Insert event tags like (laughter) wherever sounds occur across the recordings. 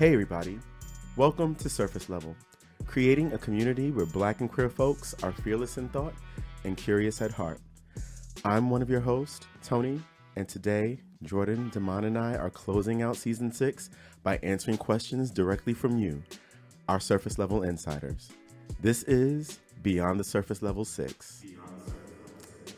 Hey, everybody. Welcome to Surface Level, creating a community where black and queer folks are fearless in thought and curious at heart. I'm one of your hosts, Tony, and today, Jordan, Damon, and I are closing out season six by answering questions directly from you, our surface level insiders. This is Beyond the Surface Level 6.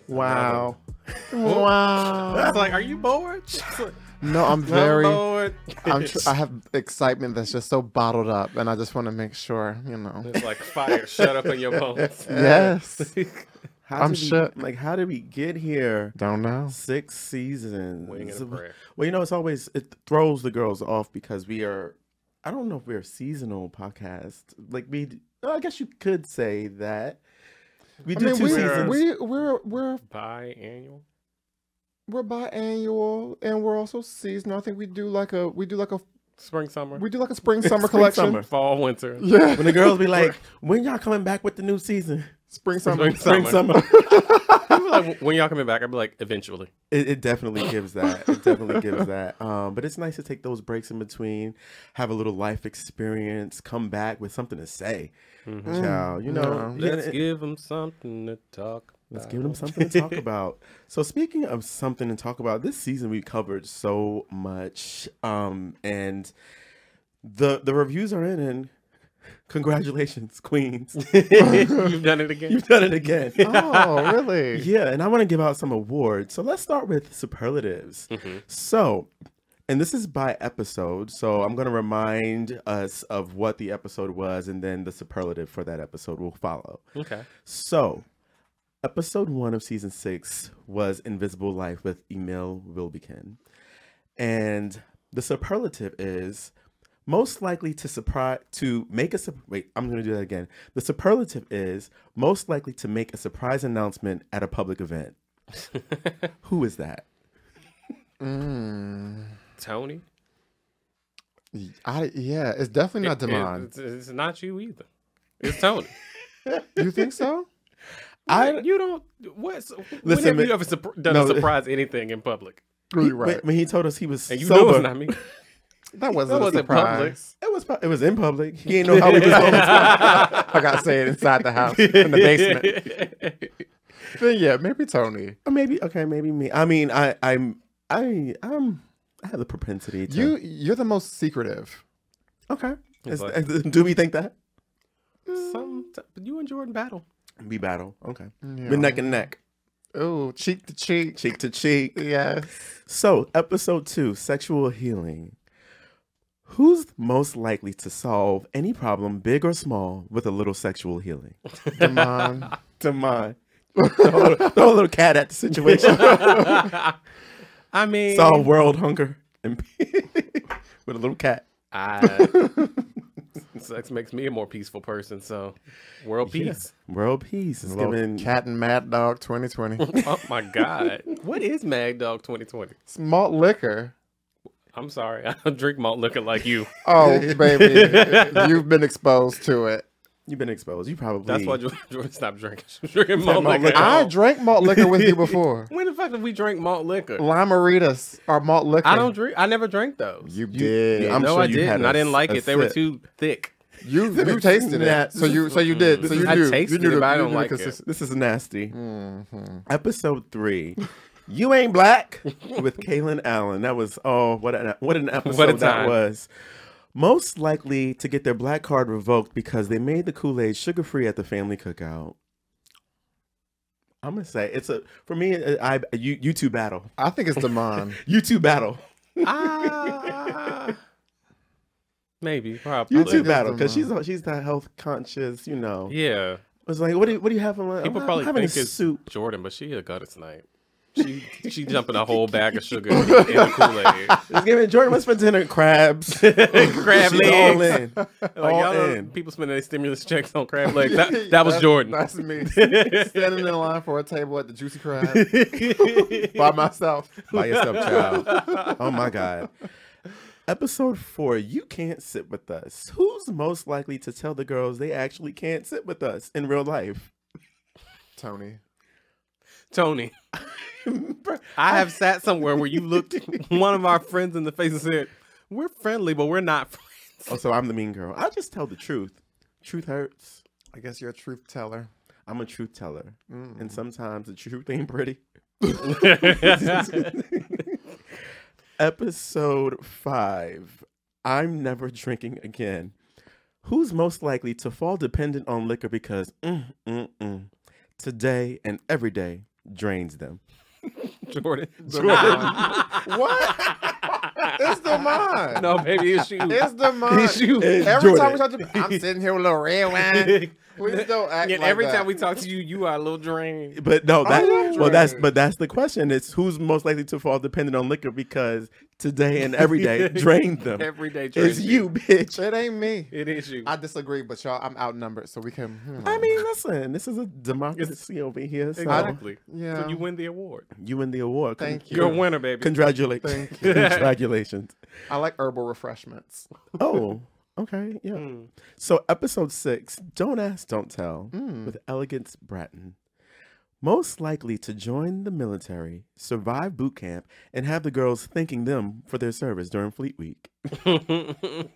Wow. (laughs) I wow. was like, are you bored? (laughs) No, I'm I'm very. Bored. I'm tr- I have excitement that's just so bottled up, and I just want to make sure, you know. it's like fire shut up in your bones. (laughs) Yes. (laughs) How I'm did we- Like, how did we get here? Don't know. Six seasons. Wing and a prayer. Well, you know, it's always it throws the girls off because we are. I don't know if we're a seasonal podcast. Like we, I guess you could say that. We I do mean, two we, seasons. we we're we're Biannual. We're biannual, and we're also seasonal. I think we do like a we do like a Spring, summer. we do like a (laughs) spring summer Spring, collection. summer. Fall, winter. (laughs) Yeah, when the girls be like, (laughs) "When y'all coming back with the new season?" spring summer. Spring, Spring, summer. summer. Like, when y'all coming back? I'd be like, eventually. it, it definitely gives that. It definitely gives that. Um, but it's nice to take those breaks in between, have a little life experience, come back with something to say. Child, you know, Yeah. yeah, Let's it- give them something to talk Let's give them something to (laughs) talk about. So speaking of something to talk about, this season we covered so much, um, and the the reviews are in, and congratulations, Queens, (laughs) You've done it (laughs) again. you've done it again. Oh, really? yeah, and I want to give out some awards. So let's start with superlatives. Mhm. So, and this is by episode. So I'm going to remind us of what the episode was, and then the superlative for that episode will follow. Okay. So, episode one of season six was Invisible Life with Emil Wilbekin. And the superlative is most likely to surprise to make a sup- wait, I'm gonna do that again. The superlative is most likely to make a surprise announcement at a public event. (laughs) Who is that? Mm, Tony. I yeah, it's definitely not It- it- it's, it's not you either. It's Tony. You think so? I you don't. What's Listen, when have man- you ever surp- done No, a surprise anything in public? You're he, right. when he told us he was And you know sober. it's not me. (laughs) That wasn't That a wasn't public. surprise. It was it was in public. He didn't know how we was (laughs) going to I gotta say it inside the house, in the basement. (laughs) Then yeah, maybe Tony. Or maybe okay, maybe me. I mean, I I'm I I'm I have the propensity to You you're the most secretive. okay. Is- like- do we think that? Some, you and Jordan battle. We battle. Okay. Yeah. We're neck and neck, Ooh, cheek to cheek. cheek to cheek. Yes. So, episode two, sexual healing. Who's most likely to solve any problem, big or small, with a little sexual healing? Come on. To throw, a- throw a little cat at the situation. (laughs) I mean, Solve world hunger and (laughs) with a little cat. I, (laughs) sex makes me a more peaceful person. So, world peace. World peace is Little giving. Cat and Mad Dog 2020. (laughs) oh my God, what is Mad Dog 2020? It's malt liquor. I'm sorry, (laughs) I don't drink malt liquor like you. Oh, baby. You've been exposed to it. You've been exposed. You probably. That's why Jordan, (laughs) Jordan stopped drinking. (laughs) drinking malt malt liquor. liquor. I drank malt liquor with you (laughs) before. When the fuck did we drink malt liquor? Lime-A-Ritas are malt liquor. I don't drink. I never drank those. You did. I'm no, sure I you didn't. a I didn't like s- a it. They were too thick. You you tasted Nah, it. So you so you did. So you I knew. tasted you knew it, the- but I don't like it. This is nasty. Mhm. Episode three. You ain't black with Kalen Allen. That was oh what an what an episode What a that was. Most likely to get their black card revoked because they made the Kool Aid sugar free at the family cookout. I'm gonna say it's a for me. I, I you you two battle. I think it's Damon. (laughs) You two battle. Ah, (laughs) maybe, probably. You two battle because she's Damon. she's that health conscious. You know. Yeah, It's like what do you, what do you have? I'm like, people I'm probably having think a it's soup. Jordan, but she a gutter tonight. She she jumping a whole bag of sugar in the (laughs) Kool Aid. Just give it Jordan. For dinner? Crabs. (laughs) Crab She's all in. Like All in. people spending their stimulus checks on crab legs. That, (laughs) that was That's- Jordan. That's me. Standing in line for a table at the Juicy Crab by myself. by yourself, child. Oh my god. Episode four, you can't sit with us. Who's most likely to tell the girls they actually can't sit with us in real life? Tony. Tony, (laughs) I have sat somewhere where you looked (laughs) one of our friends in the face and said, "We're friendly, but we're not friends." Oh, so I'm the mean girl. I just tell the truth. Truth hurts. I guess you're a truth teller. I'm a truth teller, Mm. and sometimes the truth ain't pretty. (laughs) Episode five. I'm never drinking again. Who's most likely to fall dependent on liquor because mm, mm, mm, today and every day drains them? Jordan. Jordan. (laughs) what? It's the (laughs) mine. No, baby, it's you. It's the mine. It's you. It's Every time we talk to I'm sitting here with a little red wine. Please don't (laughs) act And like every that. time we talk to you, you are a little drained. But no, that am well, that's but that's the question. It's who's most likely to fall dependent on liquor because today and every day (laughs) drained them. Every day It's you, bitch. It ain't me. It is you. I disagree, but y'all, I'm outnumbered, so we can. hmm. I mean, listen, this is a democracy over here. So exactly. yeah. So you win the award. you win the award. Con- Thank you. You're a winner, baby. Congratulations. Thank you. Congratulations. I like herbal refreshments. (laughs) Oh, okay. Yeah. Mm. So, episode six Don't Ask, Don't Tell Mm. with Elegance Bratton. Most likely to join the military, survive boot camp, and have the girls thanking them for their service during Fleet Week. (laughs)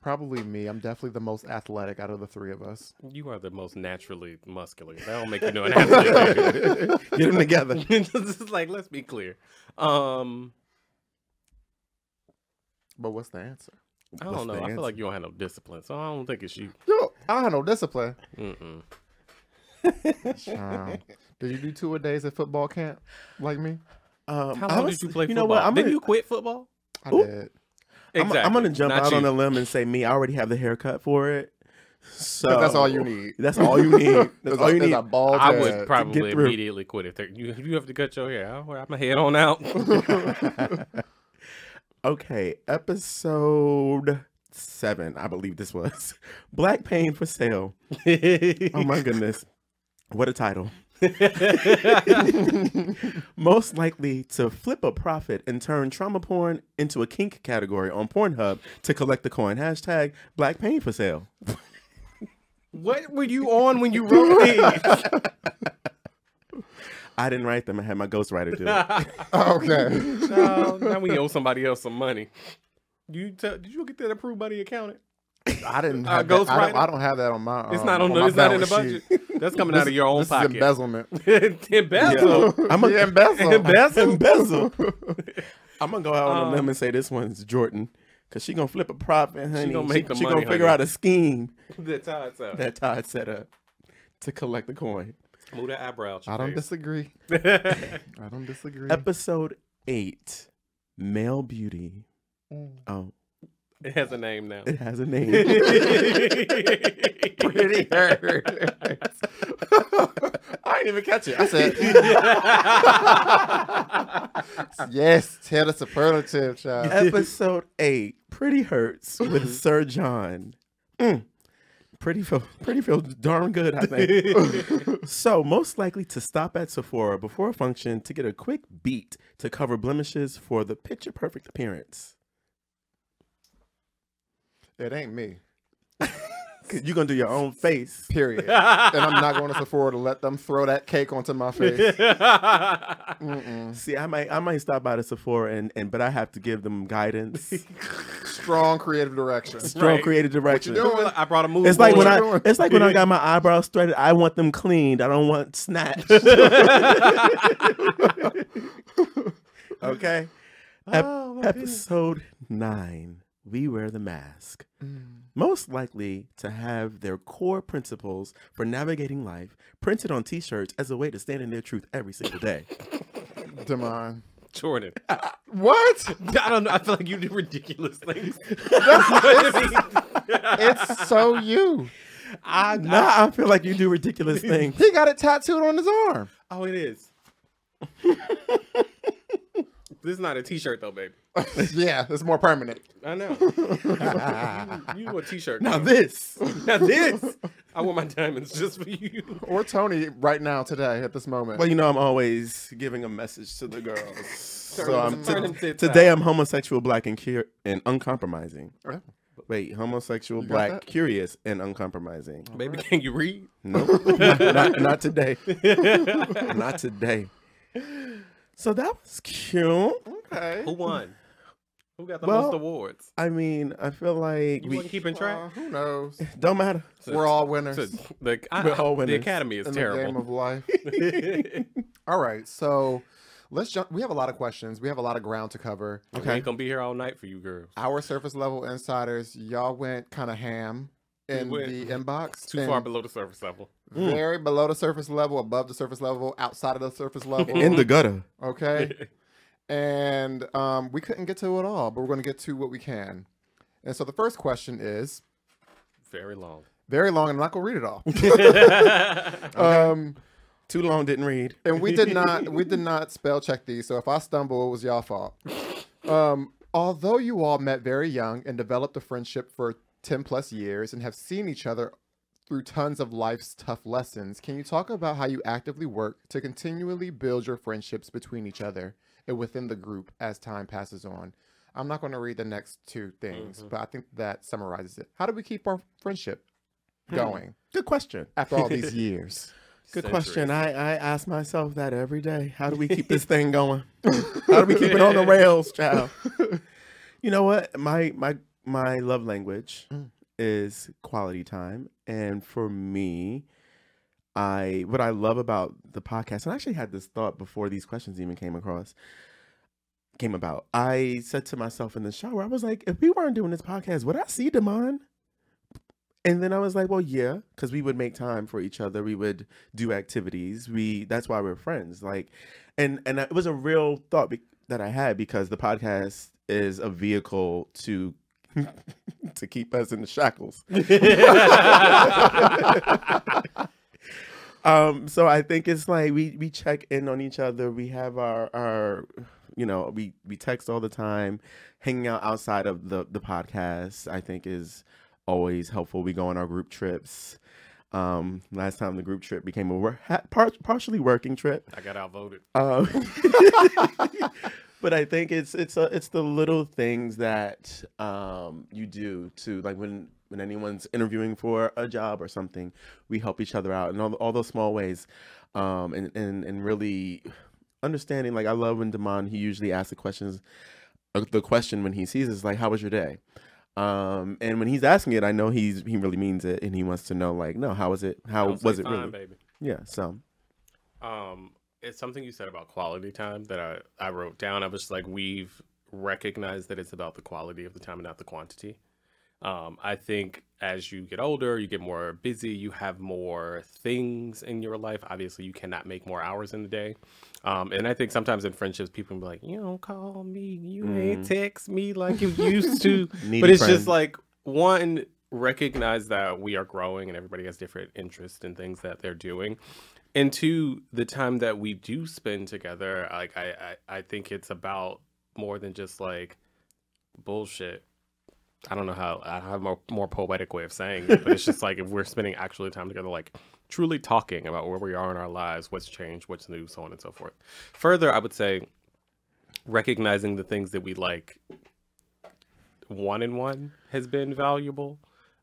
Probably me. I'm definitely the most athletic out of the three of us. you are the most naturally muscular. That don't make you know an (laughs) athlete. Get them together. Just like, let's be clear. Um, But what's the answer? I don't know. the I feel like you don't have no discipline, so I don't think it's you. Yo, I don't have no discipline. Mm-mm. Um, did you do two a days at football camp like me? Um, How long was- did you play You football? know what? I'm Did gonna, you quit football? I Ooh. did. I'm, I'm gonna jump Not out you. on a limb and say me. I already have the haircut for it. So 'Cause that's all you need. That's all you need. (laughs) That's There's all a, you there's need. a bald I head. would probably through. immediately quit if there- you you have to cut your hair. I'm gonna head on out. (laughs) (laughs) Okay, episode seven, I believe this was (laughs) Black Pain for Sale. Oh my (laughs) goodness, what a title! (laughs) Most likely to flip a profit and turn trauma porn into a kink category on Pornhub to collect the coin. Hashtag Black Pain for Sale. what were you on when you wrote these? I didn't write them. I had my ghostwriter do it. (laughs) okay. no, now we owe somebody else some money. You tell, did you get that approved by the accountant? I didn't Uh, have that. I, ghostwriter? don't, I don't have that on my. It's um, not on, the, it's not in the budget. sheet. That's coming out of your own this pocket. is embezzlement. (laughs) Embezzle. I'm a, Yeah, embezzle. (laughs) Embezzle. embezzle. I'm gonna go out on Um, a limb and say this one's Jordan. Cause she gonna flip a profit, honey. gonna make the she money, gonna figure honey. out a scheme That's how it's out. that Todd set up to collect the coin. Move that eyebrow I don't disagree. (laughs) I don't disagree. Episode eight, male beauty. Mm. Oh, it has a name now. it has a (laughs) name. Pretty hurts. (laughs) I didn't even catch it. I said, yes, tell the superlative, child. Episode eight, pretty hurts with Sir John. Mm. Pretty feel pretty feel darn good, I think. So most likely to stop at Sephora before a function to get a quick beat to cover blemishes for the picture perfect appearance. It ain't me. (laughs) Cause you're gonna do your own face. Period. (laughs) and I'm not going to Sephora to let them throw that cake onto my face. (laughs) See, I might I might stop by the Sephora and, and but I have to give them guidance. (laughs) Strong creative direction. Strong Right. creative direction. doing? I brought a move. It's like when I doing? it's like when I got my eyebrows threaded, I want them cleaned. I don't want snatched. okay. Ep- Oh, my episode nine. We wear the mask. Mm. Most likely to have their core principles for navigating life printed on t-shirts as a way to stand in their truth every single day. (laughs) Demine. Jordan. (laughs) What? (laughs) I don't know. I feel like you do ridiculous things. It's so you. I, nah, I feel like you do ridiculous things. He got it tattooed on his arm. oh, it is. this is not a T-shirt though, baby. (laughs) yeah, it's more permanent. I know. (laughs) you, you a T-shirt. Now girl. this. (laughs) now this. I want my diamonds just for you. Or Tony right now, today, at this moment. Well, you know, I'm always giving a message to the girls. so I'm, turn them tits today. I'm homosexual, black, and cur- and uncompromising. Oh. Wait, homosexual, black, that? curious, and uncompromising. Baby, can you read? No, not, not, not today. not today. So that was cute. okay. Who won? Who got the Well, most awards? I mean, I feel like You we wasn't keeping track. Uh, who knows? (laughs) don't matter. We're all winners So, the, I, (laughs) We're all winners. the academy is in the game terrible. of life. (laughs) All right, so let's jump. We have a lot of questions. We have a lot of ground to cover. We Okay. ain't gonna be here all night for you girls. Our surface level insiders, y'all went kind of ham in went the inbox. Too far below the surface level. Very below the surface level, above the surface level, outside of the surface level. In the gutter. okay. And um, we couldn't get to it all, but we're going to get to what we can. And so the first question is Very long. very long, and I'm not going to read it all. (laughs) (laughs) um, Too long, didn't read. and we did not (laughs) we did not spell check these. So if I stumble, it was y'all fault. Um, although you all met very young and developed a friendship for ten plus years and have seen each other through tons of life's tough lessons, can you talk about how you actively work to continually build your friendships between each other and within the group as time passes on? I'm not going to read the next two things, but I think that summarizes it. How do we keep our friendship going Good question. after all these (laughs) years? Good Centuries. question. I, I ask myself that every day. How do we keep this thing (laughs) going? How do we keep it on the (laughs) rails, child? You know what? My my my love language Mm. is quality time, and for me, I what I love about the podcast, and I actually had this thought before these questions even came across, came about. I said to myself in the shower, I was like, if we weren't doing this podcast, would I see Damon? And then I was like, well, yeah, because we would make time for each other. We would do activities. We that's why we're friends. Like, and and it was a real thought be- that I had because the podcast is a vehicle to (laughs) to keep us in the shackles. (laughs) (laughs) um, so I think it's like we we check in on each other. We have our our you know we we text all the time. Hanging out outside of the the podcast, I think is always helpful. We go on our group trips. Um, last time the group trip became a wor- ha- par- partially working trip. I got outvoted. Um, (laughs) but I think it's it's a, it's the little things that um, you do to like when when anyone's interviewing for a job or something, we help each other out in all, all those small ways, um, and, and and really understanding. Like I love when Damon he usually asks the questions. uh, The question when he sees is like, "How was your day?" Um, and when he's asking it, I know he's he really means it, and he wants to know like, "No, how was it? How say was it fine, really?" baby? Yeah. So Um, it's something you said about quality time that I, I wrote down. I was like, we've recognized that it's about the quality of the time and not the quantity. Um, I think as you get older, you get more busy, you have more things in your life. Obviously, you cannot make more hours in the day. Um, and I think sometimes in friendships, people be like, you don't call me, you ain't text me like you used to. (laughs) But it's friend. just like, one, recognize that we are growing and everybody has different interests and things that they're doing and two the time that we do spend together like I, I i think it's about more than just like bullshit i don't know how i have a more, poetic way of saying it but it's just like if we're spending actually time together like truly talking about where we are in our lives what's changed what's new so on and so forth. Further i would say recognizing the things that we like one in one has been valuable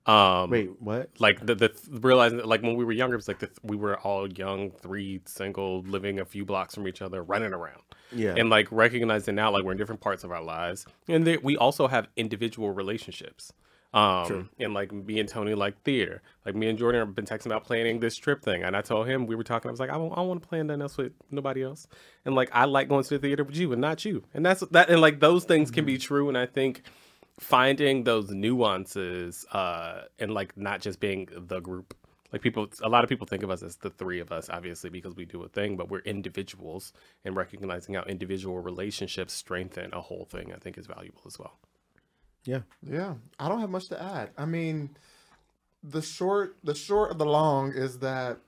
um wait, what? like the, the realizing that like when we were younger it's like the, we were all young three single living a few blocks from each other running around. Yeah. and like recognizing now like we're in different parts of our lives. And that we also have individual relationships. Um True. and like me and tony like theater. Like me and jordan have been texting about planning this trip thing. And i told him we were talking i was like i don't, I don't want to plan nothing else with nobody else. And like i like going to the theater with you and not you. And that's that and like those things can be true. And i think finding those nuances uh and like not just being the group like people a lot of people think of us as the three of us obviously because we do a thing but we're individuals and recognizing how individual relationships strengthen a whole thing i think is valuable as well yeah. Yeah, I don't have much to add. I mean, the short, the short of the long is that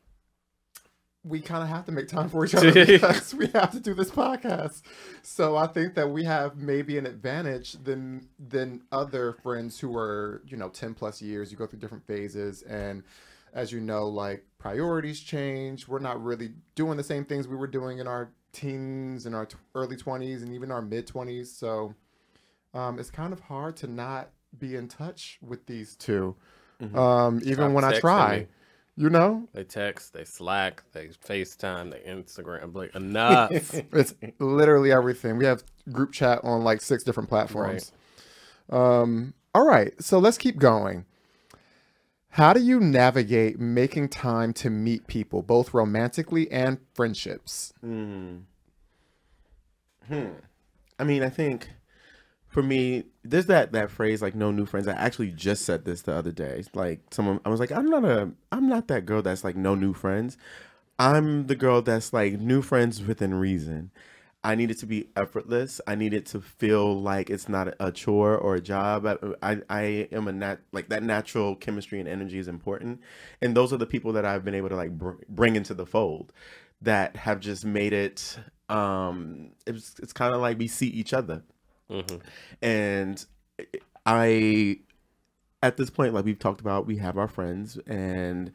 we kind of have to make time for each other (laughs) because we have to do this podcast. So I think that we have maybe an advantage than than other friends who are you know ten plus years. You go through different phases, and as you know, like priorities change. We're not really doing the same things we were doing in our teens and our t- early twenties and even our mid twenties. So um, it's kind of hard to not be in touch with these 2 Um, even Stop when I texting try. Me. You know, They text, they Slack, they FaceTime, they Instagram. Like enough. (laughs) it's literally everything. We have group chat on like six different platforms. Um, all right, so let's keep going. How do you navigate making time to meet people, both romantically and friendships? Hmm. Hmm. I mean, I think for me, there's that that phrase like no new friends. I actually just said this the other day. Like someone, I was like, I'm not a, I'm not that girl that's like no new friends. I'm the girl that's like new friends within reason. I need it to be effortless. I need it to feel like it's not a chore or a job. I, I, I am a nat like that natural chemistry and energy is important, and those are the people that I've been able to like br- bring into the fold that have just made it. Um, it's it's kind of like we see each other, hmm and I, at this point, like we've talked about, we have our friends, and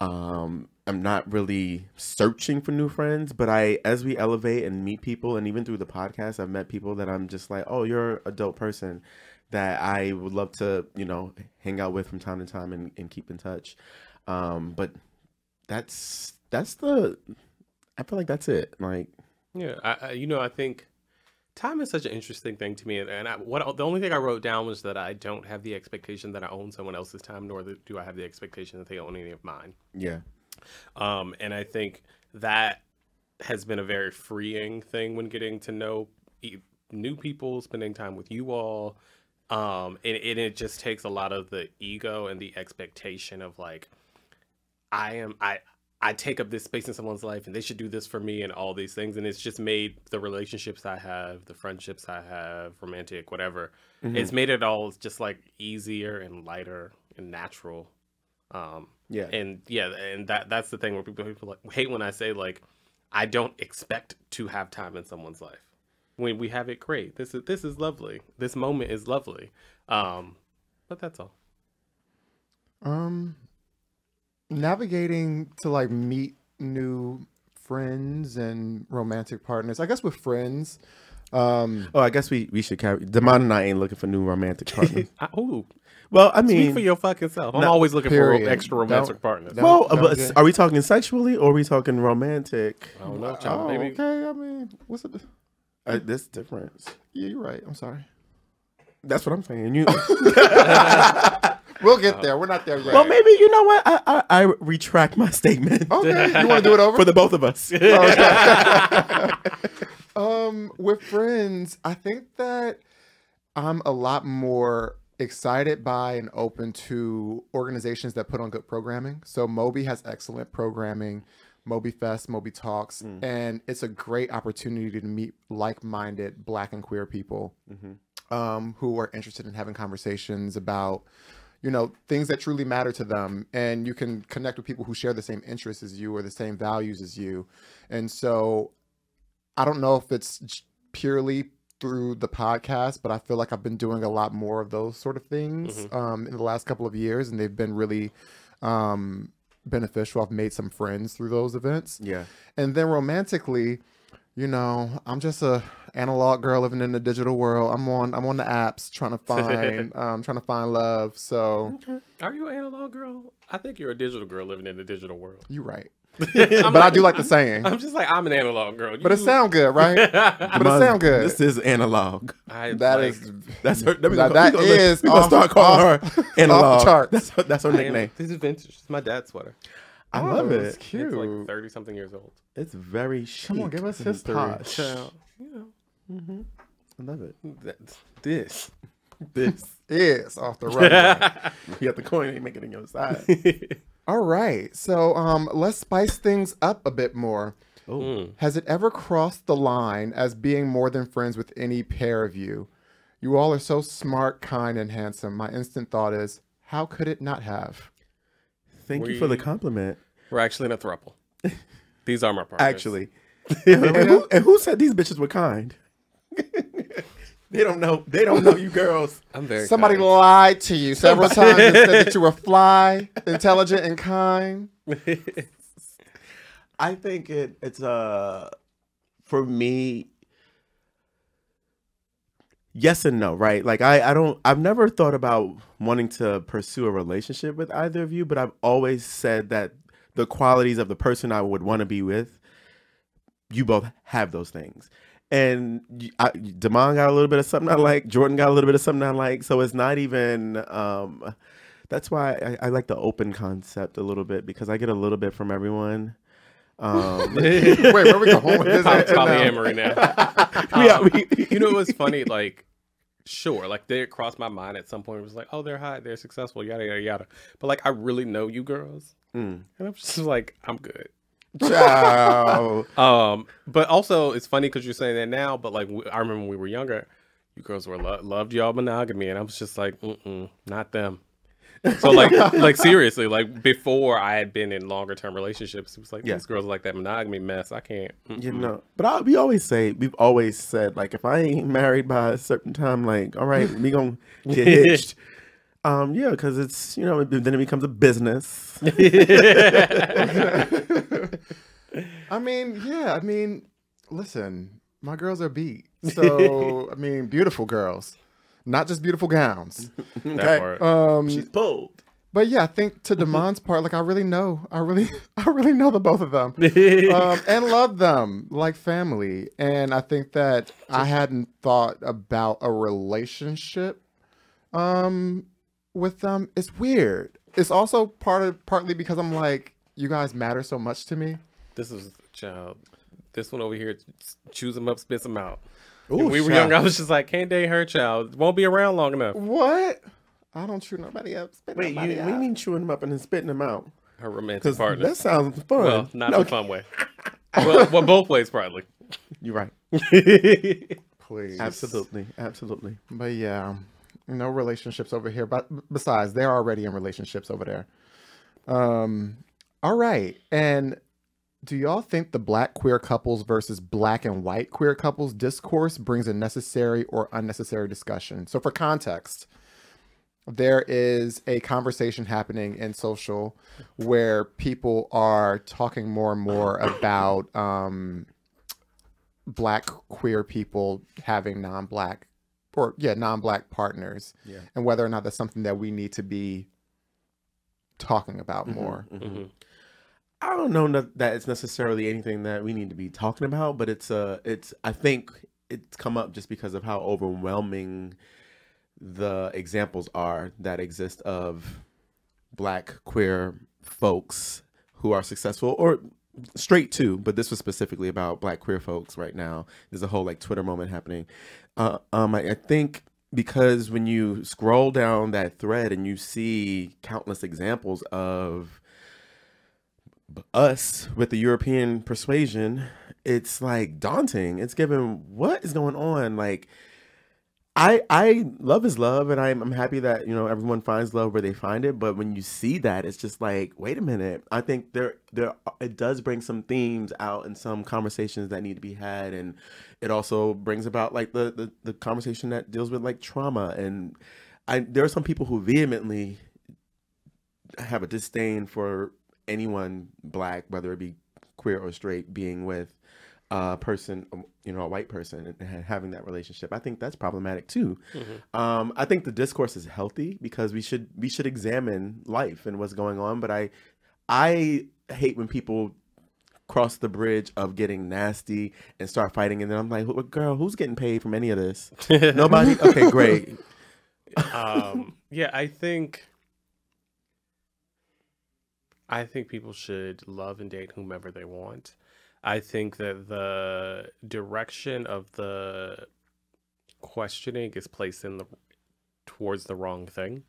um, I'm not really searching for new friends, but I, as we elevate and meet people, and even through the podcast, I've met people that I'm just like, oh, you're a dope person that I would love to, you know, hang out with from time to time and, and keep in touch. Um, but that's that's the, I feel like that's it. Like, Yeah, I, I, you know, I think time is such an interesting thing to me, and I, what the only thing I wrote down was that I don't have the expectation that I own someone else's time, nor do I have the expectation that they own any of mine. yeah, Um, and I think that has been a very freeing thing when getting to know new people, spending time with you all. Um, and, and it just takes a lot of the ego and the expectation of like, I am, I, I take up this space in someone's life and they should do this for me and all these things. And it's just made the relationships I have, the friendships I have, romantic, whatever, Mhm. it's made it all just like easier and lighter and natural. Um, yeah, and yeah and that that's the thing where people, people like hate when i say like i don't expect to have time in someone's life when we have it great this is this is lovely this moment is lovely um but that's all Um, navigating to like meet new friends and romantic partners. I guess with friends, um, Oh, I guess we, we should carry. Demond and I ain't looking for new romantic (laughs) partners. I, ooh, well, I speak mean, for your fucking self i'm no, always looking for period. ro- extra romantic Don't- partners don't- well, don't but are we talking sexually or are we talking romantic? i don't know oh, child, maybe okay. I mean, what's it? Uh, this difference. Yeah, you're right. I'm sorry. That's what I'm saying. You. (laughs) (laughs) We'll get there. We're not there yet. well, maybe you know what? I I, I retract my statement Okay, you want to do it over? for the both of us. (laughs) um, with friends, I think that I'm a lot more excited by and open to organizations that put on good programming. So MOBI has excellent programming, MOBI Fest, MOBI Talks, Mm. and it's a great opportunity to meet like-minded Black and queer people Mhm. um, who are interested in having conversations about you know things that truly matter to them and you can connect with people who share the same interests as you or the same values as you. And so i don't know if it's purely through the podcast but i feel like i've been doing a lot more of those sort of things um, in the last couple of years and they've been really um, beneficial. I've made some friends through those events. Yeah. and then romantically you know i'm just a analog girl living in the digital world i'm on i'm on the apps trying (laughs) to find um trying to find love so are you an analog girl i think you're a digital girl living in the digital world you're right I'm (laughs) but i do like the saying i'm just like i'm an analog girl but it You- sound good right (laughs) but it Demond, sound good This is analog. I, that like, is That's her. That, That- that we gonna, is We off- start calling off- her analog. charts. That's her, that's her I am- nickname. This is vintage. It's my dad's sweater. I Oh, love it. it's cute It's like thirty something years old. It's very chic. Come on, give us history. posh. So you know Mhm. I love it. that, this. (laughs) This. is off the run (laughs) You got the coin. You make it on your side. (laughs) all right so um let's spice things up a bit more Oh. Mm. Has it ever crossed the line as being more than friends with any pair of you? You all are so smart, kind, and handsome. My instant thought is, how could it not have? Thank you for the compliment. We're actually in a throuple. (laughs) These are my partners. Actually, (laughs) and, who, and who said these bitches were kind? (laughs) they don't know. They don't know you girls. I'm very. Somebody kind. lied to you several times and said that you were fly, intelligent, and kind. I think it it's uh for me yes and no, right? Like I, I don't I've never thought about wanting to pursue a relationship with either of you, but I've always said that the qualities of the person I would want to be with, you both have those things. And I, Demond got a little bit of something I like. Jordan got a little bit of something I like. So it's not even. Um, that's why I, I like the open concept a little bit because I get a little bit from everyone. Um, (laughs) Wait, where we going with this? Poly- (laughs) answer now? polyamory now. yeah, Um, we- you know it was funny like sure like they crossed my mind at some point. It was like oh they're hot they're successful yada yada yada. But like i really know you girls. Mm. and i'm just (laughs) like i'm good. Ciao. (laughs) um but also it's funny because you're saying that now but like i remember when we were younger you girls were lo- loved y'all monogamy and i was just like mm-mm, not them so like (laughs) like seriously like before i had been in longer term relationships it was like Yeah. these girls like that monogamy mess i can't You mm-mm. know, but I, we always say we've always said like if I ain't married by a certain time, like all right, we gonna get hitched. (laughs) Um, yeah, because it's you know it- then it becomes a business. (laughs) I mean, yeah. I mean, listen, my girls are beat. So I mean, beautiful girls, not just beautiful gowns. (laughs) that part. Um, She's pulled. but yeah, I think to Demond's part, like I really know, I really, (laughs) I really know the both of them, (laughs) um, and love them like family. And I think that I hadn't thought about a relationship, um, with them. It's weird. It's also part of partly because I'm like, you guys matter so much to me. This is child. This one over here, choose them up, spits them out. Ooh, When we were child. young, I was just like, can't date her, child. Won't be around long enough. What? I don't chew nobody up. Spit Wait, you, nobody you out. mean chewing them up and then spitting them out? Her romantic partner. that sounds fun. well, not No, the fun way. well, well, both ways probably. (laughs) You're right. (laughs) Please. Absolutely, absolutely. But yeah, no relationships over here. But besides, they're already in relationships over there. Um. All right. And do y'all think the black queer couples versus black and white queer couples discourse brings a necessary or unnecessary discussion? So, for context, there is a conversation happening in social where people are talking more and more about um, black queer people having non-black or yeah non-black partners Yeah. and whether or not that's something that we need to be talking about more Mhm. I don't know that it's necessarily anything that we need to be talking about, but it's uh it's I think it's come up just because of how overwhelming the examples are that exist of black queer folks who are successful or straight too, but this was specifically about black queer folks right now. There's a whole like Twitter moment happening. Uh, um, I, I think because when you scroll down that thread and you see countless examples of us with the European persuasion, it's like daunting. It's given what is going on. Like, I I love is love, and I'm I'm happy that you know everyone finds love where they find it. But when you see that, it's just like, wait a minute. I think there there it does bring some themes out and some conversations that need to be had, and it also brings about like the the, the conversation that deals with like trauma. And I there are some people who vehemently have a disdain for anyone black, whether it be queer or straight, being with a person, you know, a white person and having that relationship. I think that's problematic too. Um, I think the discourse is healthy because we should we should examine life and what's going on. But I I hate when people cross the bridge of getting nasty and start fighting, and then I'm like, girl, who's getting paid from any of this? (laughs) Nobody. Okay, great. um, yeah, I think I think people should love and date whomever they want. I think that the direction of the questioning is placed in the towards the wrong thing.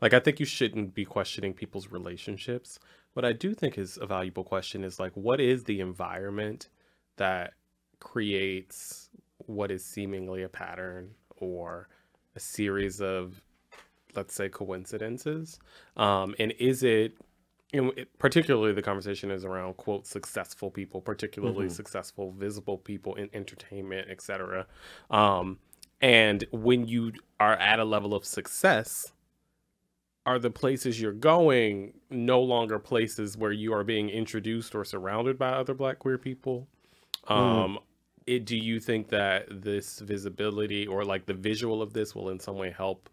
Like I think you shouldn't be questioning people's relationships. What I do think is a valuable question is like what is the environment that creates what is seemingly a pattern or a series of let's say coincidences um, and is it you know, it, particularly the conversation is around quote successful people particularly Mhm. successful visible people in entertainment etc um, and when you are at a level of success are the places you're going no longer places where you are being introduced or surrounded by other black queer people um, it, do you think that this visibility or like the visual of this will in some way help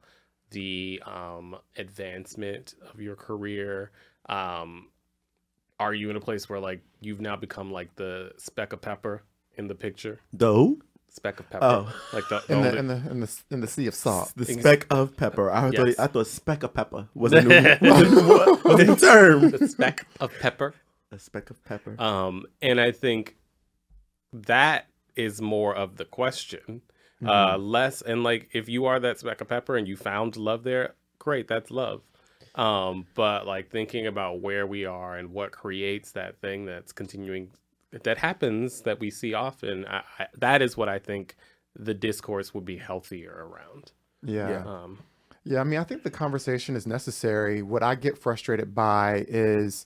the um, advancement of your career? Um, are you in a place where like you've now become like the speck of pepper in the picture? Though Speck of pepper, Oh. like the, the In the only- in the in the in the sea of salt. the Ex- speck of pepper. I thought Yes. I thought speck of pepper was a (laughs) new (laughs) was a new, was a new term. the (laughs) speck of pepper. A speck of pepper. Um, and I think that is more of the question. Mm-hmm. Uh, less and like if you are that speck of pepper and you found love there, great, that's love. Um, but like thinking about where we are and what creates that thing that's continuing that happens that we see often, I, I, that is what I think the discourse would be healthier around. Yeah. Yeah. Um, Yeah, I mean, I think the conversation is necessary. What I get frustrated by is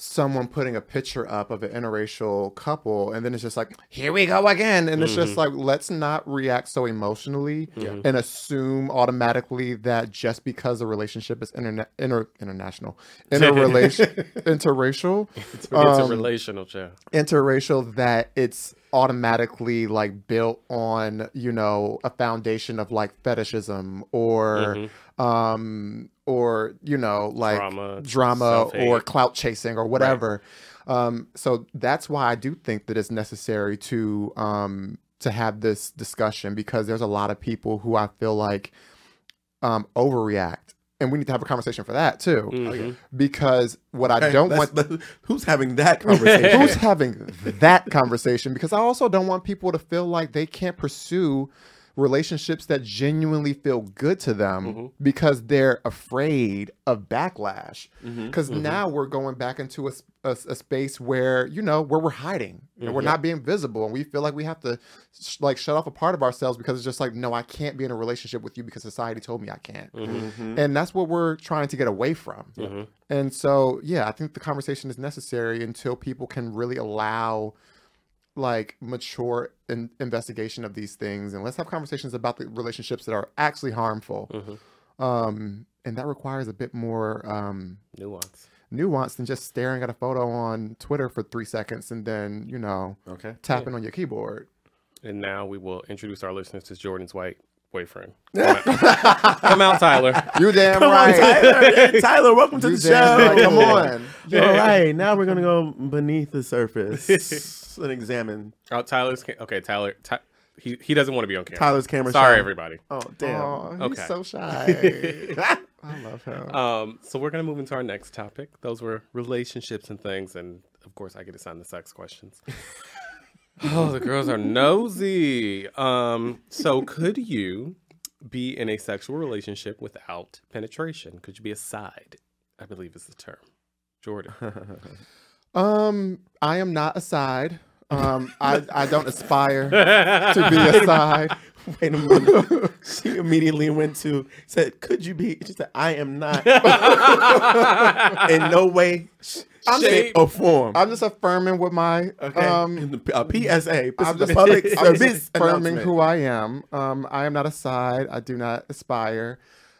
someone putting a picture up of an interracial couple, and then it's just like, here we go again. And it's just like, let's not react so emotionally Mhm. and assume automatically that just because the relationship is interna- inter- international, (laughs) interrelation, interracial, it's, it's a Um, relational chat. interracial that it's automatically like built on you know a foundation of like fetishism or Mhm. um or you know like Drama, drama or clout chasing or whatever. Um so that's why i do think that it's necessary to um to have this discussion because there's a lot of people who i feel like um overreact and we need to have a conversation for that too Mhm. because what i don't let's- want let's- who's having that (laughs) conversation? who's having that conversation because i also don't want people to feel like they can't pursue relationships that genuinely feel good to them Mhm. because they're afraid of backlash. Mm-hmm. Because mm-hmm. now we're going back into a a space where you know where we're hiding and we're mm-hmm. not being visible and we feel like we have to sh- like shut off a part of ourselves because it's just like no i can't be in a relationship with you because society told me i can't. Mhm. and that's what we're trying to get away from. And so, yeah, I think the conversation is necessary until people can really allow like mature in- investigation of these things and let's have conversations about the relationships that are actually harmful. Mhm. Um, and that requires a bit more um, Nuance. nuance than just staring at a photo on Twitter for three seconds and then, you know, Okay. tapping on your keyboard. And now we will introduce our listeners to Jordan's white boyfriend. Come out, Come out, Tyler. You damn Come on, right. Tyler. Tyler, welcome to You the show. right. Come on. (laughs) All right, now we're gonna go beneath the surface (laughs) and examine Oh, Tyler's ca- okay. Tyler, Ty, he he doesn't want to be on camera. Tyler's camera. Sorry, shy. everybody. Oh damn. Aw, he's Okay. so shy. (laughs) I love him. Um, so we're gonna move into our next topic. Those were relationships and things, and of course, I get assigned the sex questions. Oh, the girls are nosy. Um, so could you be in a sexual relationship without penetration? Could you be a side? I believe is the term. Jordan. (laughs) Um, I am not a side. Um, I, I don't aspire (laughs) to be a side. Wait a minute. (laughs) (laughs) she immediately went to said, "Could you be?" She said, "I am not in no way, I'm shape, just- or form." I'm just affirming with my Okay. um. In the- a PSA. I'm just, public I'm just affirming who I am. Um, I am not a side. I do not aspire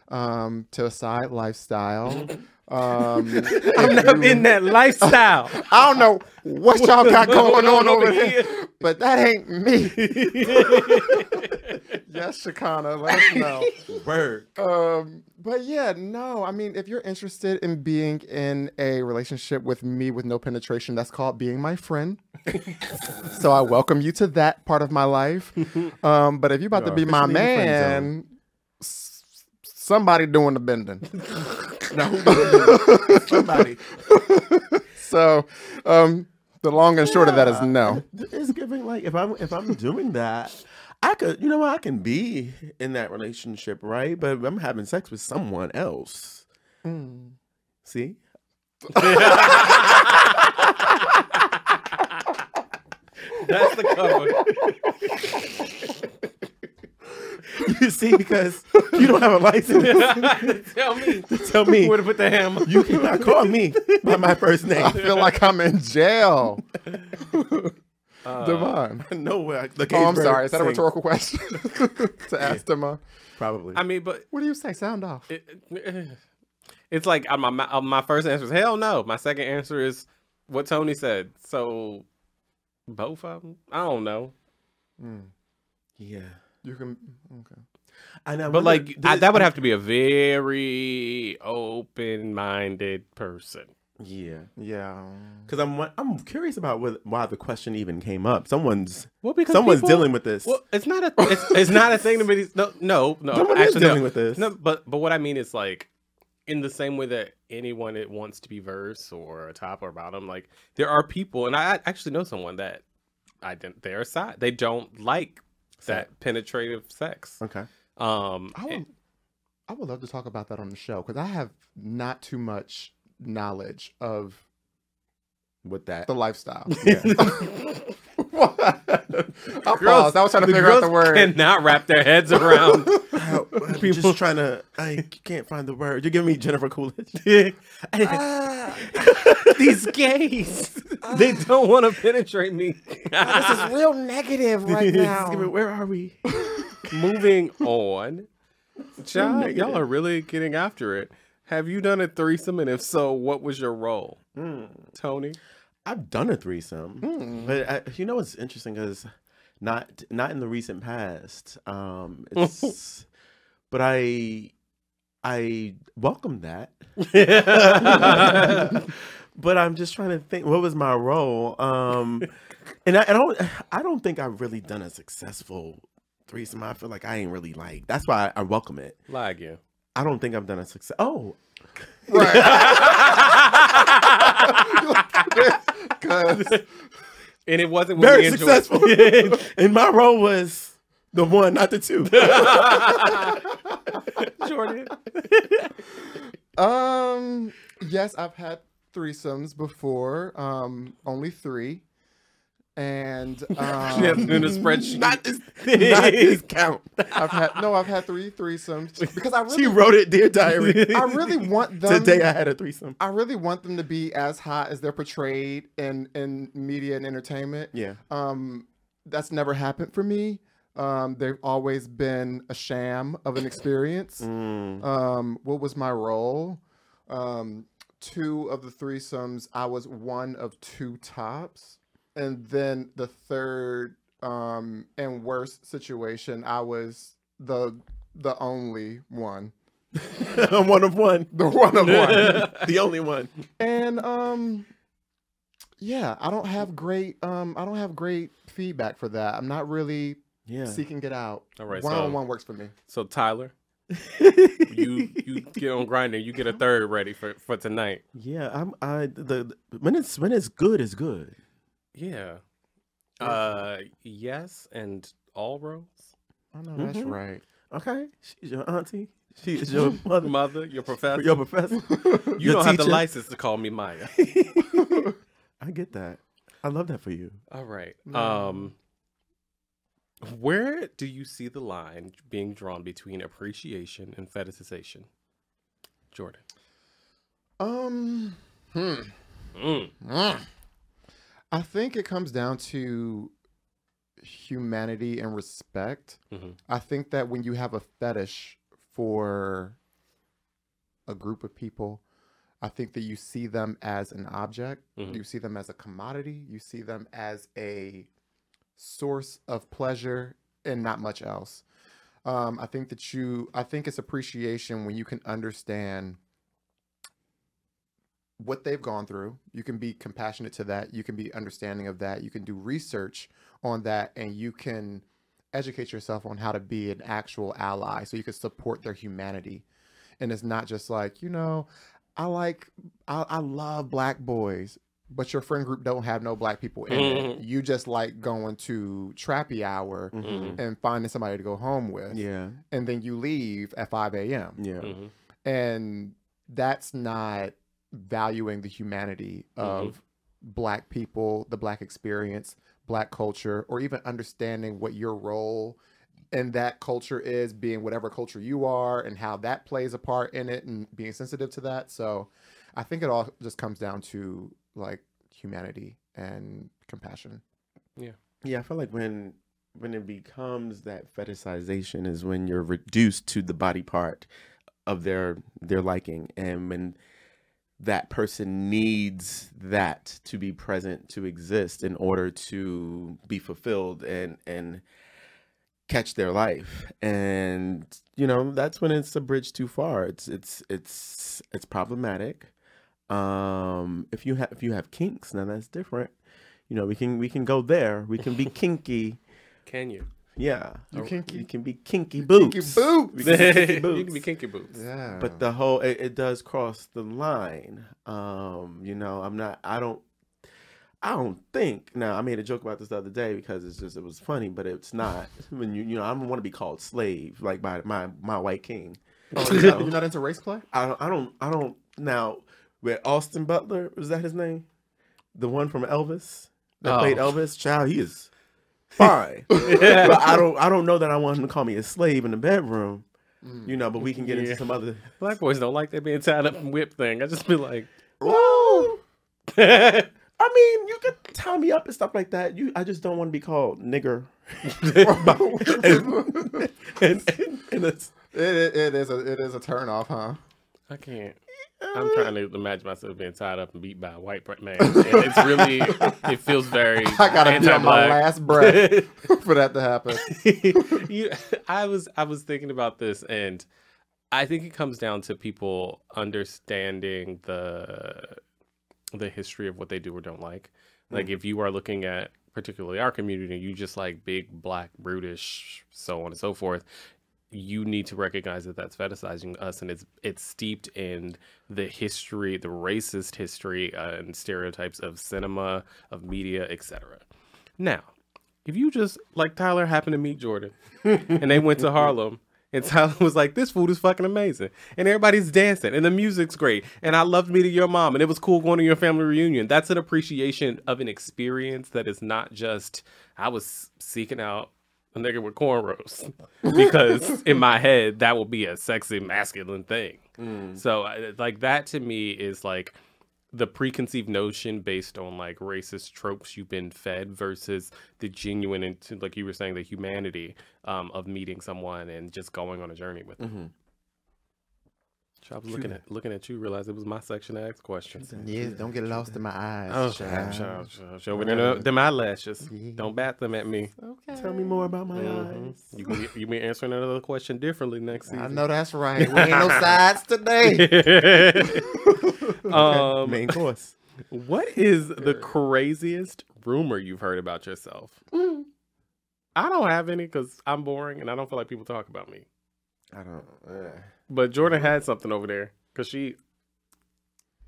um to a side lifestyle. Um, (laughs) I'm not you- in that lifestyle. (laughs) I don't know what y'all got (laughs) going on over here, but that ain't me. yes, Shakana, let us know. Word. Um, but yeah, no, I mean, if you're interested in being in a relationship with me with no penetration, that's called being my friend. so I welcome you to that part of my life. Um, but if you're about You to be my officially in the friend man, somebody doing the bending. No, who- (laughs) somebody. So, um, the long and short of that is no. It's giving like if I'm if I'm doing that, I could you know what I can be in that relationship, right? But I'm having sex with someone else. Mm. See? (laughs) That's the cover. (laughs) (laughs) You see, because you don't have a license (laughs) Tell me. tell me Where to put the hammer? you cannot call me by my first name. I feel like I'm in jail. Uh, Devon. no way. The Oh, I'm sorry. Is that a thing. rhetorical question (laughs) to ask Dema? Probably. I mean, but What do you say? Sound off. it, it's like uh, my my, uh, my first answer is hell no. My second answer is what Tony said. So both of them. I don't know. Mm. Yeah. You can. Okay. And I But wonder, like did I, that would have to be a very open-minded person. Yeah. Yeah. Because I'm I'm curious about what, why the question even came up. Someone's Well, because someone's people- dealing with this. Well, it's not a it's, it's not a thing to be no no no. Someone is actually, dealing no. with this. No, but but what I mean is like in the same way that anyone that wants to be verse or a top or bottom, like there are people, and I actually know someone that I didn't. They're side. They don't like that penetrative sex. Okay. Um, I would. I would love to talk about that on the show because I have not too much knowledge of With that. the lifestyle. (laughs) Yeah. (laughs) What? I girls- paused. I was trying to figure out the girls word. Cannot wrap their heads around. (laughs) (laughs) People- just trying to. I can't find the word. You're giving me Jennifer Coolidge. (laughs) (laughs) These gays, they don't want to penetrate me. this is real negative right me- Where are we? Moving on. Child, y'all are really getting after it. Have you done a threesome? And if so, what was your role? Tony? I've done a threesome, Hmm. but I, you know what's interesting is not not in the recent past. Um, it's but I I welcome that. (laughs) (laughs) but I'm just trying to think what was my role. Um, and I, I don't I don't think I've really done a successful threesome. I feel like I ain't really like. That's why I, I welcome it. Lie again. I don't think I've done a success. Oh, Because (laughs) And it wasn't when very we enjoyed- successful. and my role was the one, not the two. (laughs) Jordan. um, yes, I've had threesomes before. Um, only three, and (laughs) She has um, to do the spreadsheet. not this, not (laughs) this count. I've had no, I've had three threesomes because I really She wrote it, dear diary. I really want them. Today I had a threesome. I really want them to be as hot as they're portrayed in in media and entertainment. Yeah. Um, that's never happened for me. Um, they've always been a sham of an experience. (laughs) Mm. Um, what was my role? Um, two of the threesomes, I was one of two tops, and then the third um, and worst situation, I was the the only one, I'm (laughs) one of one. the one of one. (laughs) the only one. and um, yeah, I don't have great um, I don't have great feedback for that. I'm not really Yeah. seeking it out. All right, one so- on one works for me. So Tyler, you you (laughs) get on Grindr. You get a third ready for for tonight. yeah, I'm I the when it's when it's good it's good. Yeah. Uh, yes, and all rows. I know that's Mhm. right. Okay. She's your auntie. She is your (laughs) mother. Mother, your professor. your professor. (laughs) you your don't have the license to call me Maya. I get that. I love that for you. All right. No. Um, where do you see the line being drawn between appreciation and fetishization, Jordan? Um, hmm. Mm. I think it comes down to humanity and respect. Mhm. I think that when you have a fetish for a group of people, I think that you see them as an object, Mhm. you see them as a commodity, you see them as a source of pleasure and not much else. Um, I think that you, I think it's appreciation when you can understand what they've gone through. You can be compassionate to that. You can be understanding of that. You can do research on that and you can educate yourself on how to be an actual ally so you can support their humanity. And it's not just like, you know, I like, I, I love black boys, but your friend group don't have no black people in it. Mhm. You just like going to trappy hour Mhm. and finding somebody to go home with. Yeah. And then you leave at 5 a.m Yeah. Mhm. and that's not valuing the humanity of black people the black experience black culture or even understanding what your role in that culture is being whatever culture you are and how that plays a part in it and being sensitive to that so i think it all just comes down to like humanity and compassion. Yeah, Yeah, I feel like when when it becomes that fetishization is when you're reduced to the body part of their their liking and when that person needs that to be present to exist in order to be fulfilled and and catch their life. And you know that's when it's a bridge too far. It's it's it's it's problematic um if you have if you have kinks now that's different you know we can we can go there we can be kinky (laughs) Can you? yeah You kinky? you can be kinky boots Kinky boots. We can be kinky (laughs) you can be kinky boots. Yeah. but the whole it, it does cross the line um you know i'm not i don't i don't think now i made a joke about this the other day because it's just it was funny but it's not (laughs) when you you know i don't want to be called slave like by my my white king Oh, you're, not, you're not into race play? i don't i don't i don't now with austin butler was that his name the one from elvis that Oh. played elvis child he is fine (laughs) but i don't i don't know that i want him to call me a slave in the bedroom mm. you know but we can get into some other Black boys don't like that being tied up and whipped thing. I just be like, Woo! yeah, I mean, you could tie me up and stuff like that. You, I just don't want to be called nigger. (laughs) (laughs) and, and, and it's, It, it, it is a it is a turn off, huh? I can't. I'm um, trying to imagine myself being tied up and beat by a white man. And it's really, (laughs) it feels very. I gotta be on my last breath (laughs) for that to happen. (laughs) you, I was I was thinking about this, and I think it comes down to people understanding the the history of what they do or don't like. Like mm. if you are looking at particularly our community, you just like big black brutish, so on and so forth. You need to recognize that that's fetishizing us, and it's it's steeped in the history, the racist history uh, and stereotypes of cinema, of media, etc. Now, if you just like Tyler happened to meet Jordan and they went to (laughs) Harlem and Tyler was like, This food is fucking amazing. And everybody's dancing and the music's great. And I loved meeting your mom and it was cool going to your family reunion. That's an appreciation of an experience that is not just I was seeking out a nigga with cornrows. (laughs) because in my head that will be a sexy masculine thing. So like that to me is like the preconceived notion based on like racist tropes you've been fed versus the genuine and like you were saying the humanity um, of meeting someone and just going on a journey with them. Mhm. So I was looking at looking at you, realized it was my section to ask questions. Yes, don't get lost in my eyes. Oh, child. show, show, show me them, them eyelashes. Don't bat them at me. Okay. tell me more about my Mhm. eyes. You be, you be answering another question differently next season. I know that's right. We ain't no (laughs) sides today. (laughs) (laughs) um, Main course. What is the craziest rumor you've heard about yourself? I don't have any because I'm boring and I don't feel like people talk about me. I don't. Uh, But Jordan had something over there because she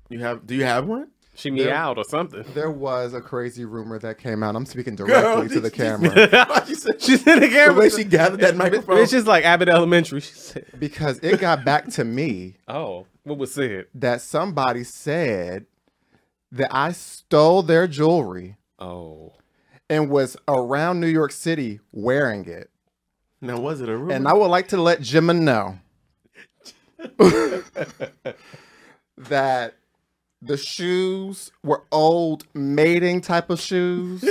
you have? Do you have one? she There- meowed or something. There was a crazy rumor that came out. I'm speaking directly to the camera (laughs) she said, She's in the camera. the way she gathered that microphone. It's just like Abbott Elementary. She said, because it got back to me (laughs) "Oh, what was said? that somebody said that I stole their jewelry Oh, and was around New York City wearing it. Now was it a rumor? And I would like to let Jimma know (laughs) that the shoes were old mating type of shoes.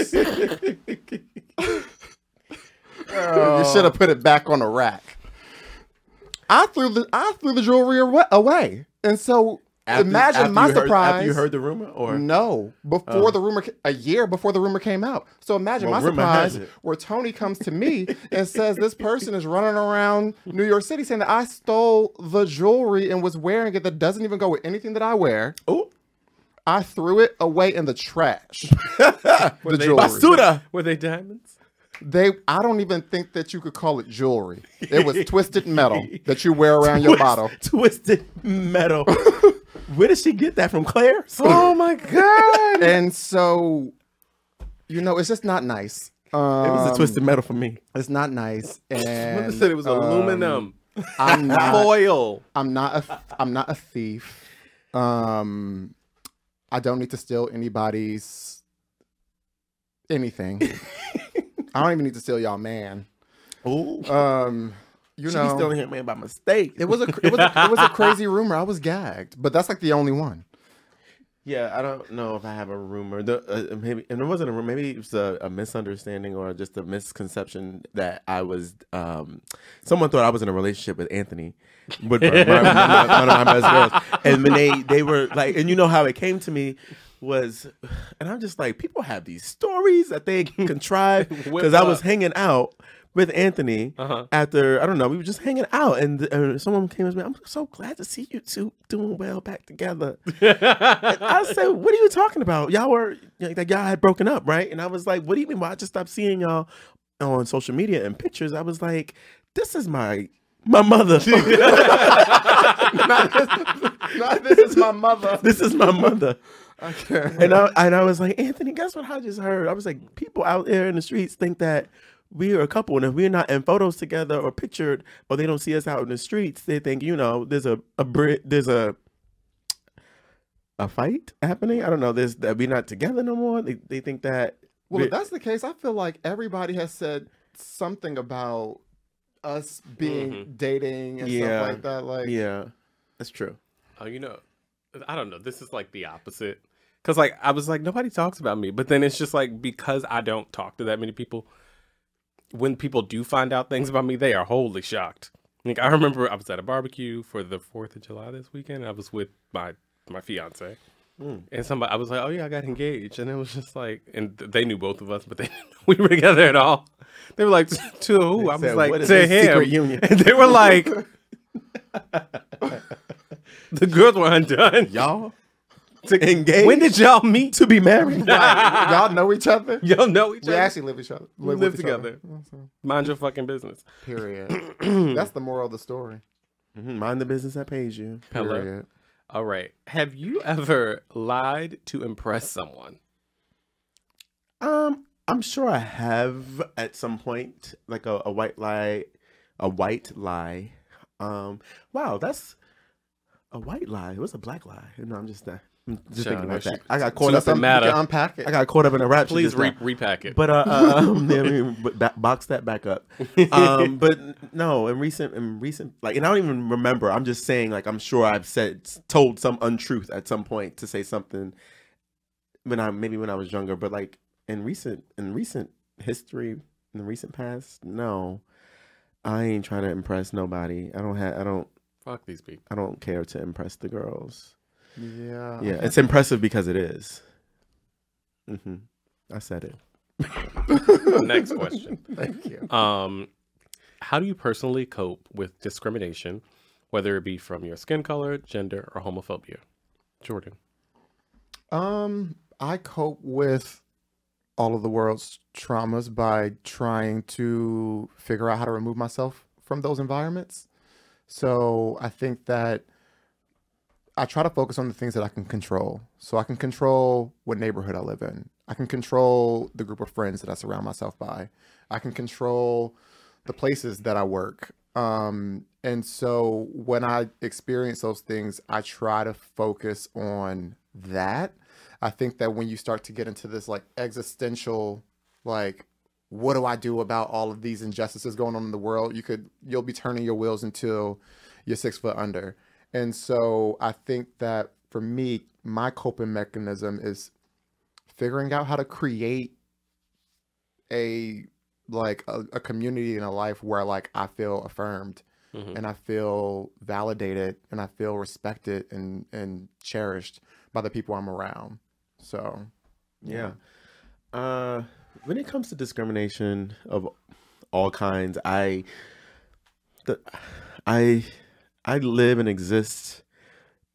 Oh. You should have put it back on the rack. I threw the I threw the jewelry away, and so After- imagine after my heard- surprise. after you heard the rumor, or No, before oh. the rumor, a year before the rumor came out. So imagine Well, my surprise where Tony comes to me and says this person is running around New York City saying that I stole the jewelry and was wearing it that doesn't even go with anything that I wear. oh, I threw it away in the trash. (laughs) the they- jewelry. Basuda. were they diamonds? They, I don't even think that you could call it jewelry. It was twisted metal that you wear around your (laughs) bottle. twisted metal. (laughs) Where did she get that from, Claire? (laughs) Oh my god! And so, you know, it's just not nice. Um, it was a twisted metal for me. It's not nice. Mother And said it was um, aluminum I'm (laughs) not. foil. I'm not a. I'm not a thief. Um, I don't need to steal anybody's anything. (laughs) I don't even need to steal y'all man. Oh, Um, you she know, stealing him man by mistake. it was a it was a, it was a crazy rumor. I was gagged, but that's like the only one. Yeah, I don't know if I have a rumor. The, uh, maybe, and it wasn't a rumor. Maybe it was a, a misunderstanding or just a misconception that I was. Um, someone thought I was in a relationship with Anthony, with my, my, my, one of my best girls, and when they they were like, and you know how it came to me was, and I'm just like, people have these stories that they (laughs) contrive because I was hanging out with Anthony Uh-huh. after I don't know we were just hanging out and uh, someone came to me I'm so glad to see you two doing well back together I (laughs) said what are you talking about y'all were like y'all had broken up right and I was like what do you mean why I just stopped seeing y'all on social media and pictures I was like this is my my mother (laughs) (laughs) not, this, not this is my mother. this is my mother Okay. and I and I was like, Anthony, guess what I just heard? I was like, people out there in the streets think that we are a couple, and if we're not in photos together or pictured, or they don't see us out in the streets, they think you know there's a a Brit, there's a a fight happening. I don't know. There's that we're not together no more. They they think that. Well, if that's the case, I feel like everybody has said something about us being mm-hmm. dating and Yeah. stuff like that. Like, yeah, that's true. Oh, you know, I don't know. This is like the opposite. Cause like I was like nobody talks about me, but then it's just like because I don't talk to that many people. When people do find out things about me, they are wholly shocked. Like I remember I was at a barbecue for the Fourth of July this weekend. And I was with my my fiance, Mm. and somebody I was like, "Oh yeah, I got engaged," and it was just like, and th- they knew both of us, but they (laughs) didn't know we were together at all. They were like, "To who?" I was said, like, "What is "To him." union? (laughs) And they were like, (laughs) "The girls were undone." Y'all to engage. When did y'all meet? to be married? (laughs) y'all know each other. Y'all know each We other. We actually live each other. We live each other. together. Mind your fucking business. Period. (clears throat) That's the moral of the story. Mhm, Mind the business that pays you. Hello. Period. All right. Have you ever lied to impress someone? Um, I'm sure I have at some point, like a, a white lie, a white lie. Um, wow, that's a white lie. It was a black lie. No, I'm just, uh, I'm just Sean, thinking about what that. I got caught up in. matter. You unpack it. I got caught up in a rap. Please re- now. repack it. But uh, (laughs) uh um, I mean, but box that back up. Um, (laughs) but no, in recent, in recent, like, and I don't even remember. I'm just saying, like, I'm sure I've said, told some untruth at some point to say something when I maybe when I was younger. But like in recent, in recent history, in the recent past, no, I ain't trying to impress nobody. I don't have, I don't, Fuck these people. I don't care to impress the girls. Yeah. Yeah, it's impressive because it is. Mm-hmm. I said it. (laughs) Next question. (laughs) Thank you. Um, how do you personally cope with discrimination, whether it be from your skin color, gender, or homophobia? Jordan. Um, I cope with all of the world's traumas by trying to figure out how to remove myself from those environments. So I think that I try to focus on the things that I can control. So I can control what neighborhood I live in. I can control the group of friends that I surround myself by. I can control the places that I work. Um, and so when I experience those things, I try to focus on that. I think that when you start to get into this like existential, like, what do I do about all of these injustices going on in the world? You could, you'll be turning your wheels until you're six foot under. And so I think that for me, my coping mechanism is figuring out how to create a like a, a community in a life where like I feel affirmed Mhm. and I feel validated and I feel respected and and cherished by the people I'm around. So Yeah. Uh, when it comes to discrimination of all kinds, I, the, I, I live and exist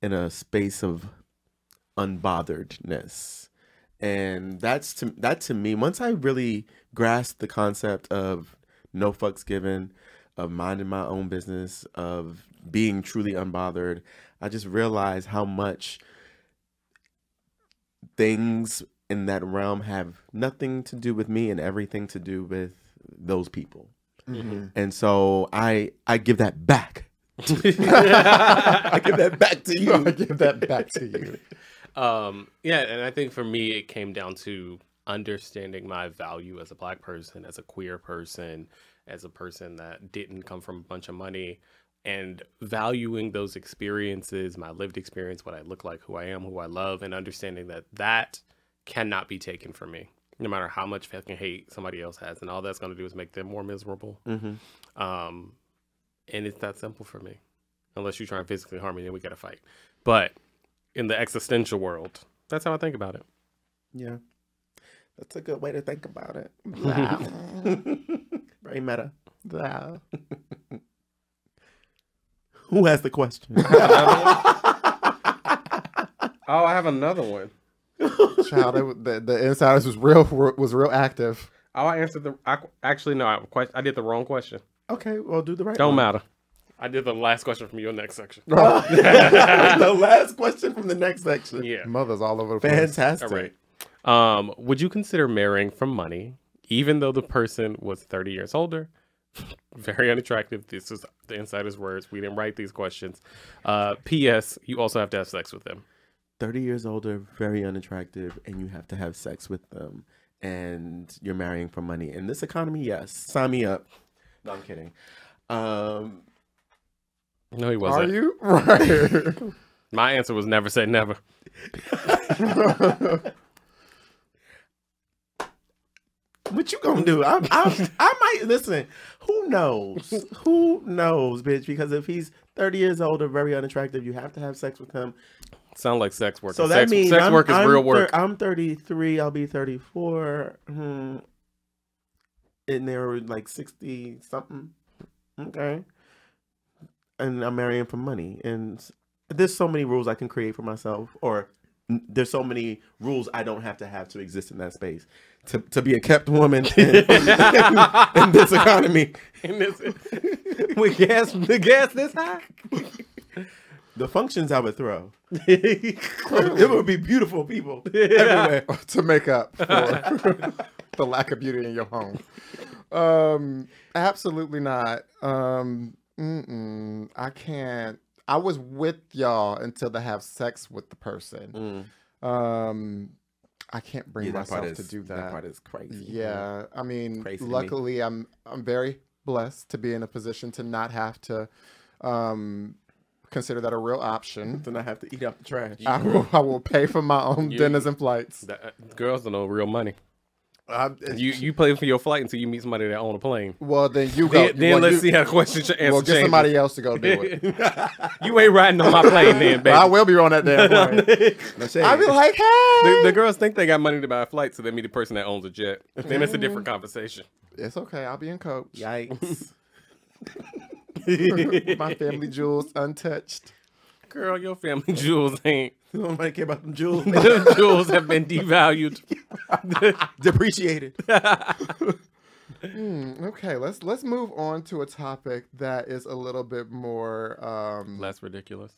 in a space of unbotheredness, and that's to that to me. Once I really grasped the concept of no fucks given, of minding my own business, of being truly unbothered, I just realized how much things in that realm have nothing to do with me and everything to do with those people. mhm. And so I I give that back. (laughs) I give that back to you. (laughs) I give that back to you. (laughs) Um, yeah, and I think for me, it came down to understanding my value as a black person, as a queer person, as a person that didn't come from a bunch of money. and valuing those experiences, my lived experience, what I look like, who I am, who I love, and understanding that that cannot be taken from me, no matter how much fucking hate somebody else has, and all that's going to do is make them more miserable. Mm-hmm. Um, and it's that simple for me. Unless you try and physically harm me, then we got to fight. But in the existential world, that's how I think about it. Yeah. That's a good way to think about it. (laughs) Wow. Very meta. Wow. (laughs) Who has the question? (laughs) Oh, I have another one. Child, it, the, the insiders was real was real active. Oh, I answered the. I, actually, no, I, I did the wrong question. Okay, well, do the right Don't one. matter. I did the last question from your next section. (laughs) (laughs) the last question from the next section. Yeah. Mothers all over the place. Fantastic. All right. Um, would you consider marrying for money, even though the person was 30 years older? (laughs) Very unattractive. This is the insider's words. We didn't write these questions. Uh, P.S. You also have to have sex with them. 30 years older, very unattractive, and you have to have sex with them, and you're marrying for money. In this economy, yes. Sign me up. No, I'm kidding. Um, No, he wasn't. Are you (laughs) right? (laughs) My answer was never say never. (laughs) what you gonna do? I, I, I might listen. Who knows? Who knows, bitch? Because if he's 30 years older, very unattractive, you have to have sex with him. Sound like sex work. So that sex, means sex I'm, work is I'm real work. I'm 33. I'll be 34. Hmm. And they're like 60 something. Okay. And I'm marrying for money. And there's so many rules I can create for myself, or there's so many rules I don't have to have to exist in that space. To, to be a kept woman (laughs) in, in this economy, In this- (laughs) with gas, the gas this high. the functions I would throw, (laughs) it would be beautiful people everywhere. to make up for the lack of beauty in your home. Um, absolutely not. Um, mm-mm, I can't. I was with y'all until they have sex with the person. Mm. Um, I can't bring Yeah, myself part to do that. that part is crazy. Yeah, I mean, Crazy to me. luckily, I'm I'm very blessed to be in a position to not have to um, consider that a real option. (laughs) Then I have to eat out the trash. I will, I will pay for my own You- dinners and flights. That, uh, girls don't know real money. I- You you pay for your flight until you meet somebody that own a plane. well, then you go. Then, then well, let's you, see how questions answer Well, get changes. somebody else to go do it. (laughs) you ain't riding on my plane then, (laughs) baby. I will be on that damn plane. (laughs) I'll be like, hey, the, the girls think they got money to buy a flight, so they meet the person that owns a jet. Then it's a different mm-hmm. conversation. it's okay. I'll be in coach. Yikes. My family jewels untouched. Girl, your family jewels ain't. (laughs) Nobody care about them jewels. (laughs) Them jewels have been devalued. (laughs) Depreciated. Hmm, okay, let's let's move on to a topic that is a little bit more um, Less ridiculous.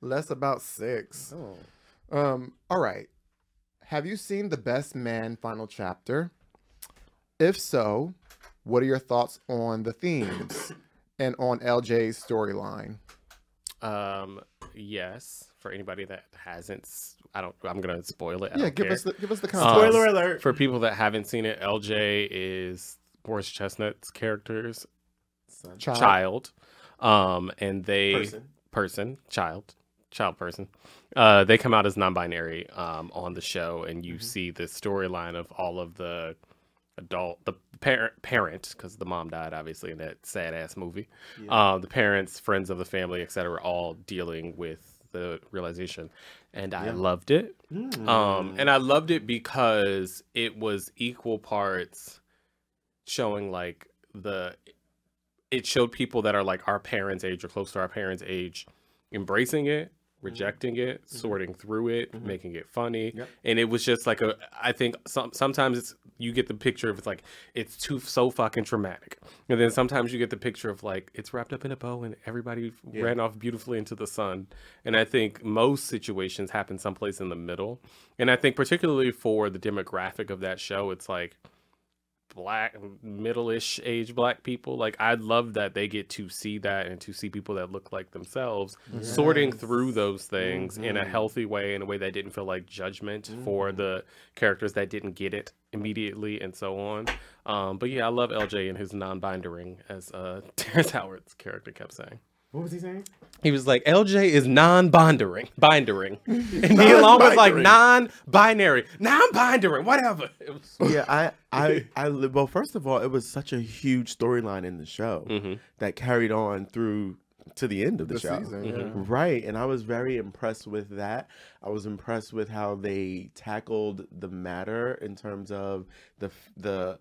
less about sex. Oh. Um, all right. Have you seen the Best Man final chapter? If so, what are your thoughts on the themes and on LJ's storyline? Um, yes. For anybody that hasn't, I don't. I'm gonna spoil it. I Yeah, give care. us the give us the Um, context. Spoiler alert. For people that haven't seen it, LJ is Morris Chestnut's character's Son. Child. child. Um, and they Person. person, child, child person. Uh, they come out as non-binary um, on the show, and you see the storyline of all of the adult, the parent, parent, because the mom died obviously in that sad ass movie. Uh, the parents, friends of the family, etc., all dealing with the realization, and I Yeah. loved it. Mm. Um, and I loved it because it was equal parts showing like the it showed people that are like our parents' age or close to our parents' age embracing it, rejecting it, sorting through it, Mhm. making it funny. Yep. And it was just like a I think some sometimes it's you get the picture of it's like it's too so fucking traumatic. And then sometimes you get the picture of like it's wrapped up in a bow and everybody Yeah. ran off beautifully into the sun. And I think most situations happen someplace in the middle. And I think particularly for the demographic of that show, it's like black middle-ish age black people like i love that they get to see that and to see people that look like themselves sorting through those things in a Mhm. healthy way in a way that didn't feel like judgment for Mhm. the characters that didn't get it immediately and so on um but yeah i love lj and his non-bindering as uh (laughs) terrence howard's character kept saying What was he saying? He was like, LJ is non-bindering, bindering, (laughs) and Nia Long was like non-binary, non-bindering, whatever. It was, (laughs) Yeah, I, I, (laughs) I. Well, first of all, it was such a huge storyline in the show Mhm. that carried on through to the end of the, The show. season, yeah. Right, and I was very impressed with that. I was impressed with how they tackled the matter in terms of the the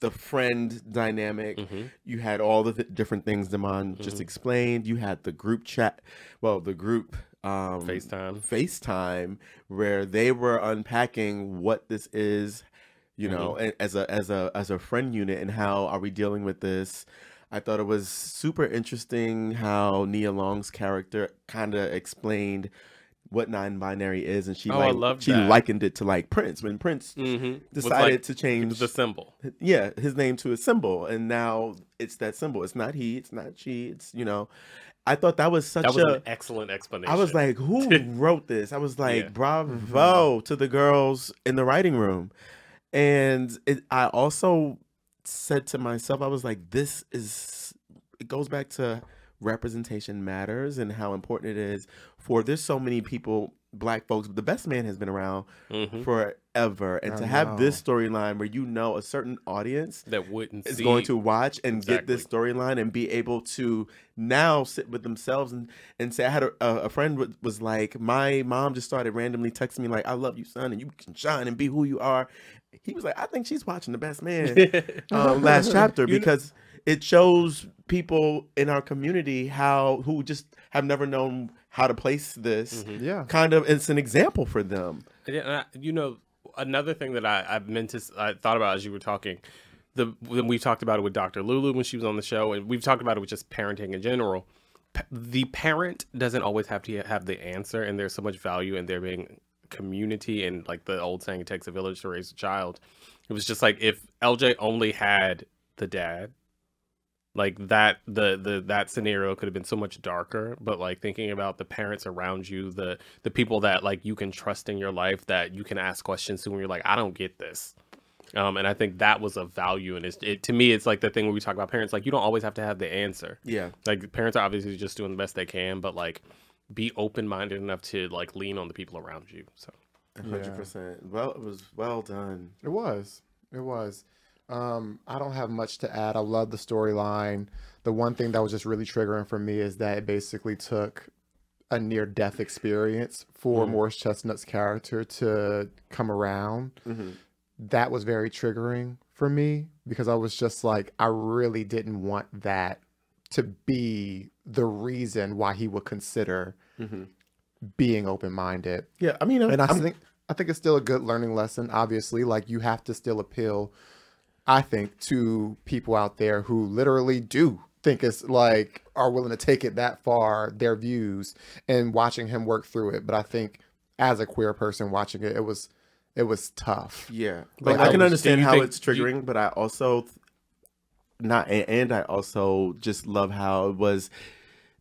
the friend dynamic. Mhm. You had all the th- different things Damon just explained. You had the group chat, well, the group um, FaceTime. FaceTime where they were unpacking what this is, you know, a- as a as a as a friend unit and how are we dealing with this. I thought it was super interesting how Nia Long's character kind of explained what non-binary is, and she Oh, like she that. likened it to like Prince when Prince Mm-hmm. decided to change the symbol. yeah his name to a symbol, and now it's that symbol. It's not he, it's not she. It's you know, I thought that was such That was a an excellent explanation. I was like, who (laughs) wrote this? I was like, Yeah. bravo to the girls in the writing room. And it, I also said to myself, I was like, this is, it goes back to representation matters and how important it is for there's so many people, black folks, the best man has been around Mhm. forever. And I to have this storyline where you know a certain audience that wouldn't is see going to watch and get this storyline and be able to now sit with themselves and, and say, I had a, a a friend was like, my mom just started randomly texting me like, I love you, son, and you can shine and be who you are. He was like, I think she's watching the best man (laughs) um, last chapter You know- because it shows people in our community how who just have never known how to place this. Mhm. Yeah. Kind of, it's an example for them. Yeah, you know, another thing that I, I meant to, I thought about as you were talking, the when we talked about it with Dr. Lulu when she was on the show, and we've talked about it with just parenting in general. The parent doesn't always have to have the answer, and there's so much value in there being community and like the old saying, "It takes a village to raise a child." It was just like if LJ only had the dad, like that the the that scenario could have been so much darker but like thinking about the parents around you the the people that like you can trust in your life that you can ask questions to when you're like i don't get this um and i think that was a value and it's it to me it's like the thing where we talk about parents like you don't always have to have the answer Yeah. like parents are obviously just doing the best they can but like be open-minded enough to like lean on the people around you so hundred percent. Well, it was well done. It was. It was. Um, I don't have much to add. I love the storyline. The one thing that was just really triggering for me is that it basically took a near death experience for Mhm. Morris Chestnut's character to come around. hmm That was very triggering for me because I was just like, I really didn't want that to be the reason why he would consider hmm being open minded. Yeah, I mean, and I I'm- think I think it's still a good learning lesson. Obviously, like you have to still appeal, I think, to people out there who literally do think it's like are willing to take it that far, their views, and watching him work through it. But I think as a queer person watching it, it was it was tough. Yeah, Like, like I I can was- understand how think- it's triggering, but I also th- not, a- and I also just love how it was.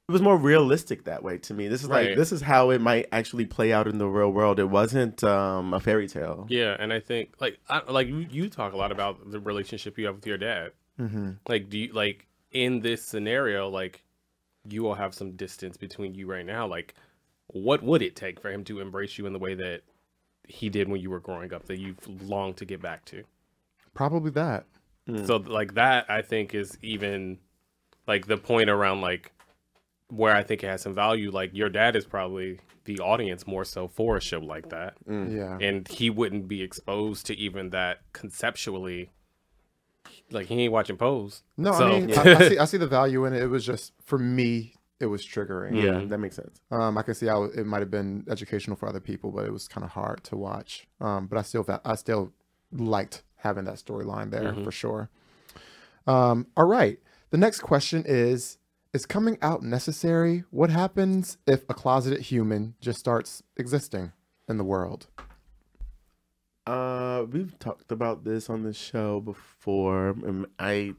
It was more realistic that way to me. This is like Right. this is how it might actually play out in the real world. It wasn't um, a fairy tale. yeah and i think like I, like you, you talk a lot about the relationship you have with your dad Mm-hmm. like do you like in this scenario like you all have some distance between you right now like what would it take for him to embrace you in the way that he did when you were growing up that you've longed to get back to Probably that. Mm. so like that i think is even like the point around like where i think it has some value like your dad is probably the audience more so for a show like that Mm. Yeah. and he wouldn't be exposed to even that conceptually like he ain't watching pose No, So- I mean, I, I see (laughs) I see the value in it. It was just for me, it was triggering. Yeah, Mhm. that makes sense. Um, I can see how it might have been educational for other people, but it was kind of hard to watch. Um, but I still, fa- I still liked having that storyline there Mhm. for sure. Um, all right. The next question is: Is coming out necessary? What happens if a closeted human just starts existing in the world? Uh, we've talked about this on the show before, and I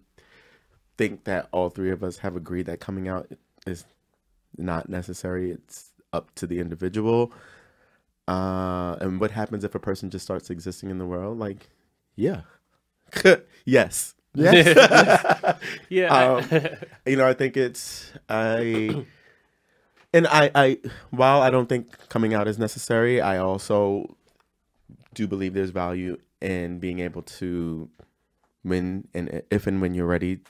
think that all three of us have agreed that coming out is not necessary. It's up to the individual. Uh, and what happens if a person just starts existing in the world? Like, yeah, (laughs) yes, Yes. (laughs) yeah Um, you know, I think it's I and I, I, while I don't think coming out is necessary, I also do believe there's value in being able to, when and if and when you're ready,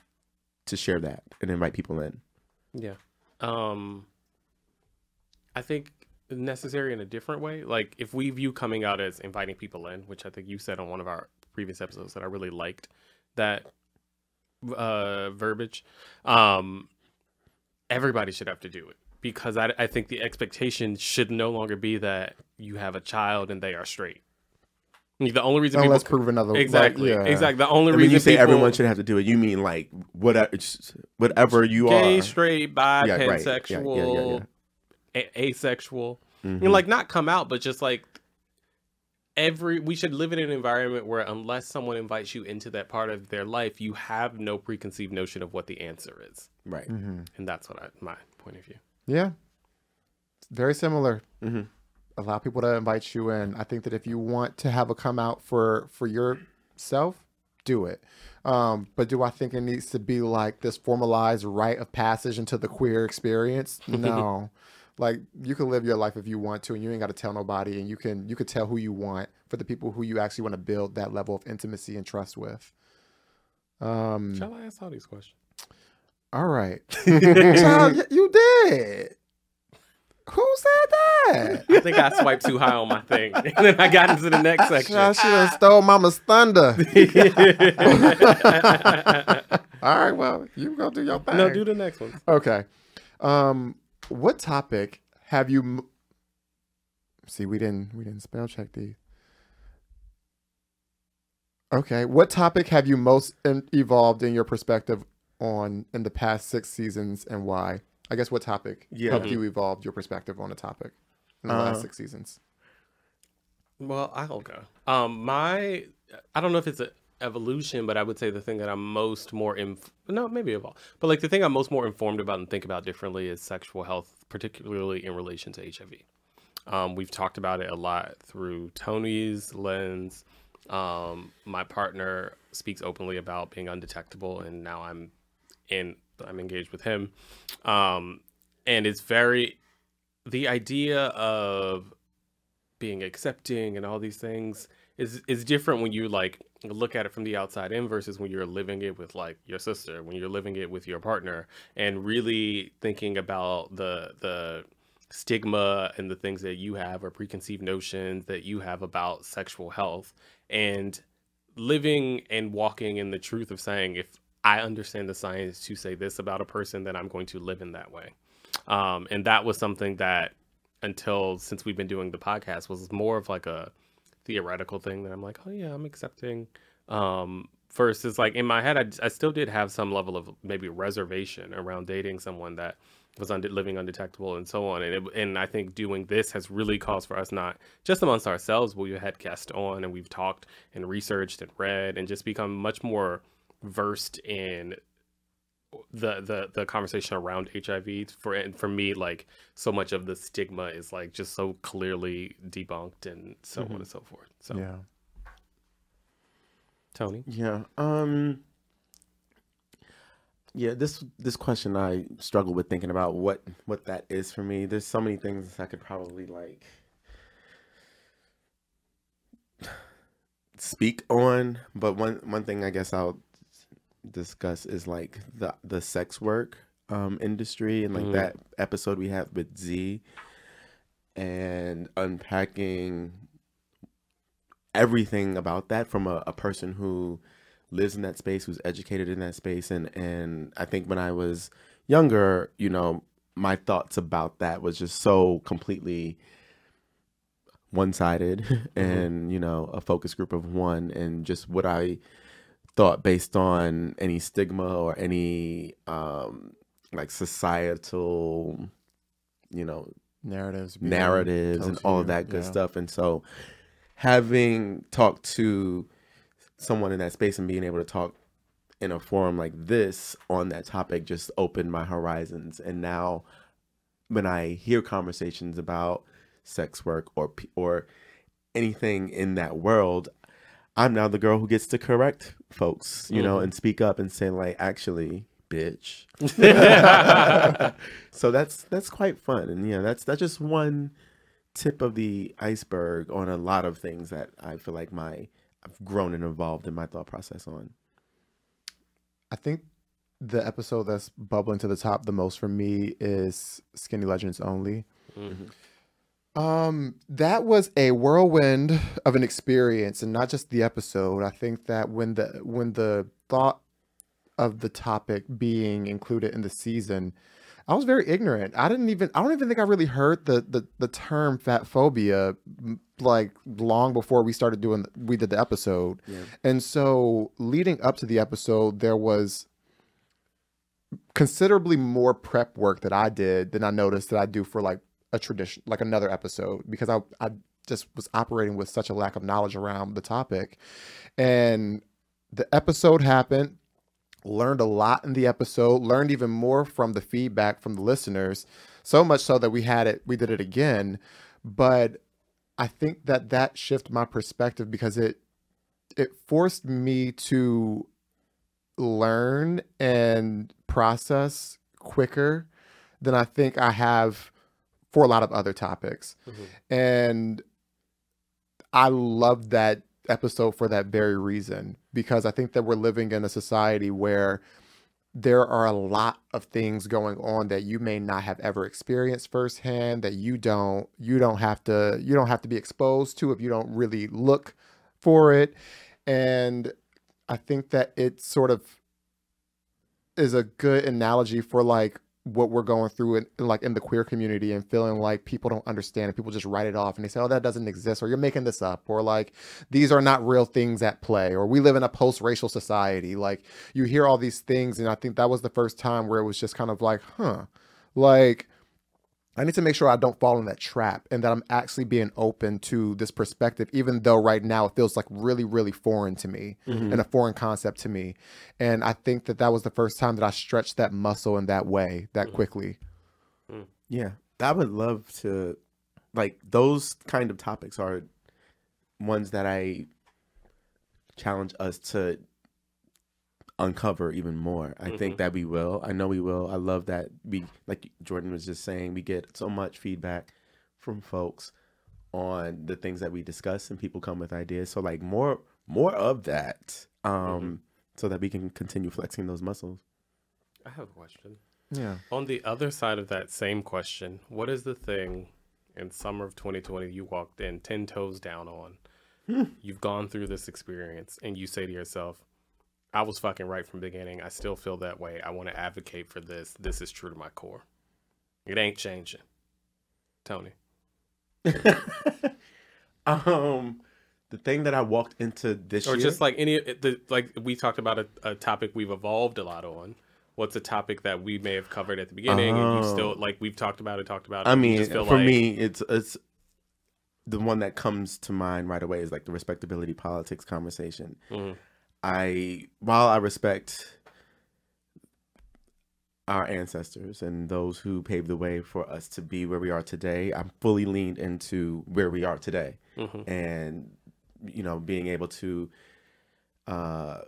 to share that and invite people in. Yeah. Um I think necessary in a different way. Like if we view coming out as inviting people in, which I think you said on one of our previous episodes that I really liked that uh verbiage. Um everybody should have to do it because I, I think the expectation should no longer be that you have a child and they are straight. The only reason Unless people prove another. exactly like, yeah. exactly the only And reason when you say people, everyone should have to do it, you mean like whatever, whatever you are. gay, are. straight, bi, Yeah, right. Yeah, yeah, yeah, pansexual, yeah. A- asexual. Mhm. You know, like not come out, but just like every we should live in an environment where unless someone invites you into that part of their life, you have no preconceived notion of what the answer is, right. Mhm. and that's what I, my point of view. Yeah. Very similar. hmm allow people to invite you in. I think that if you want to have a come out for for yourself, do it. Um, but do I think it needs to be like this formalized rite of passage into the queer experience? (laughs) No. Like you can live your life if you want to, and you ain't got to tell nobody, and you can you could tell who you want for the people who you actually want to build that level of intimacy and trust with. Um. Shall I ask all these questions? All right. (laughs) Child, you did. Who said that? (laughs) I think I swiped too high on my thing, (laughs) and then I got into the next section. I should have stole Mama's thunder. All right, well, you go do your thing. no, do the next one. Okay. Um, what topic have you? m- See, we didn't we didn't spell check these. Okay, what topic have you most in- evolved in your perspective on in the past six seasons, and why? I guess what topic Yeah. helped you evolve your perspective on a topic in the last Uh, six seasons? Well, I'll go. Um, my I don't know if it's an evolution, but I would say the thing that I'm most more inf- no maybe of all, but like the thing I'm most more informed about and think about differently is sexual health, particularly in relation to HIV. Um, we've talked about it a lot through Tony's lens. Um, my partner speaks openly about being undetectable, and now I'm in I'm engaged with him. Um, and it's very the idea of being accepting and all these things is is different when you like look at it from the outside in versus when you're living it with like your sister when you're living it with your partner and really thinking about the the stigma and the things that you have or preconceived notions that you have about sexual health and living and walking in the truth of saying if I understand the science to say this about a person then I'm going to live in that way. Um, and that was something that until since we've been doing the podcast was more of like a theoretical thing that I'm like, oh yeah, I'm accepting. Um, versus like in my head, I, I still did have some level of maybe reservation around dating someone that was unde- living undetectable and so on. And it, and I think doing this has really caused for us not just amongst ourselves, but we had guests on and we've talked and researched and read and just become much more versed in the the the conversation around HIV for and for me like so much of the stigma is like just so clearly debunked and so on and so forth. So Yeah. Tony, Yeah. Um. Yeah. This this question I struggle with thinking about what what that is for me. There's so many things I could probably like (sighs) speak on, but one one thing I guess I'll discuss is like the the sex work um industry and like Mm. that episode we had with Z and unpacking everything about that from a, a person who lives in that space, who's educated in that space. And, and I think when I was younger, you know, my thoughts about that was just so completely one sided (laughs) and, you know, a focus group of one and just what I thought based on any stigma or any um like societal, you know, Narratives. narratives and all of that good yeah. stuff. And so having talked to someone in that space and being able to talk in a forum like this on that topic just opened my horizons. And now when I hear conversations about sex work or or anything in that world, I'm now the girl who gets to correct folks, you know, Mhm. and speak up and say like actually bitch. (laughs) so that's that's quite fun, and yeah, that's that's just one tip of the iceberg on a lot of things that I feel like my I've grown and evolved in my thought process on. I think the episode that's bubbling to the top the most for me is Skinny Legends Only. Mm-hmm. Um, that was a whirlwind of an experience, and not just the episode. I think that when the when the thought of the topic being included in the season, I was very ignorant. I didn't even I don't even think I really heard the the, the term fat phobia like long before we started doing we did the episode. Yeah. And so leading up to the episode, there was considerably more prep work that I did than I noticed that I do for like a tradition, like another episode, because I, I just was operating with such a lack of knowledge around the topic. And the episode happened, learned a lot in the episode, learned even more from the feedback from the listeners, so much so that we had it, we did it again. But I think that that shifted my perspective because it, it forced me to learn and process quicker than I think I have for a lot of other topics. Mhm. And I love that episode for that very reason because I think that we're living in a society where there are a lot of things going on that you may not have ever experienced firsthand that you don't you don't have to you don't have to be exposed to if you don't really look for it and I think that it sort of is a good analogy for like what we're going through in, like in the queer community and feeling like people don't understand and people just write it off and they say oh that doesn't exist or you're making this up or like these are not real things at play or we live in a post-racial society. Like you hear all these things and i think that was the first time where it was just kind of like huh. Like I need to make sure I don't fall in that trap and that I'm actually being open to this perspective, even though right now it feels like really, really foreign to me Mm-hmm. and a foreign concept to me. And I think that that was the first time that I stretched that muscle in that way, that quickly. Yeah, I would love to, like those kind of topics are ones that I challenge us to uncover even more. I think mm-hmm. that we will. I know we will. I love that we, like Jordan was just saying, we get so much feedback from folks on the things that we discuss, and people come with ideas. So like more, more of that, um, mm-hmm. so that we can continue flexing those muscles. I have a question. Yeah. On the other side of that same question, what is the thing in summer of 2020 you walked in 10 toes down on? Hmm. You've gone through this experience and you say to yourself, I was fucking right from the beginning. I still feel that way. I want to advocate for this. This is true to my core. It ain't changing. Tony. (laughs) um, the thing that I walked into this Or year, just like any, the, like we talked about a, a topic we've evolved a lot on. What's a topic that we may have covered at the beginning and you still, Oh. like we've talked about it, talked about it. I mean, for like- me, it's it's the one that comes to mind right away is like the respectability politics conversation. Mhm. I while I respect our ancestors and those who paved the way for us to be where we are today, I'm fully leaned into where we are today, Mhm. and you know, being able to uh,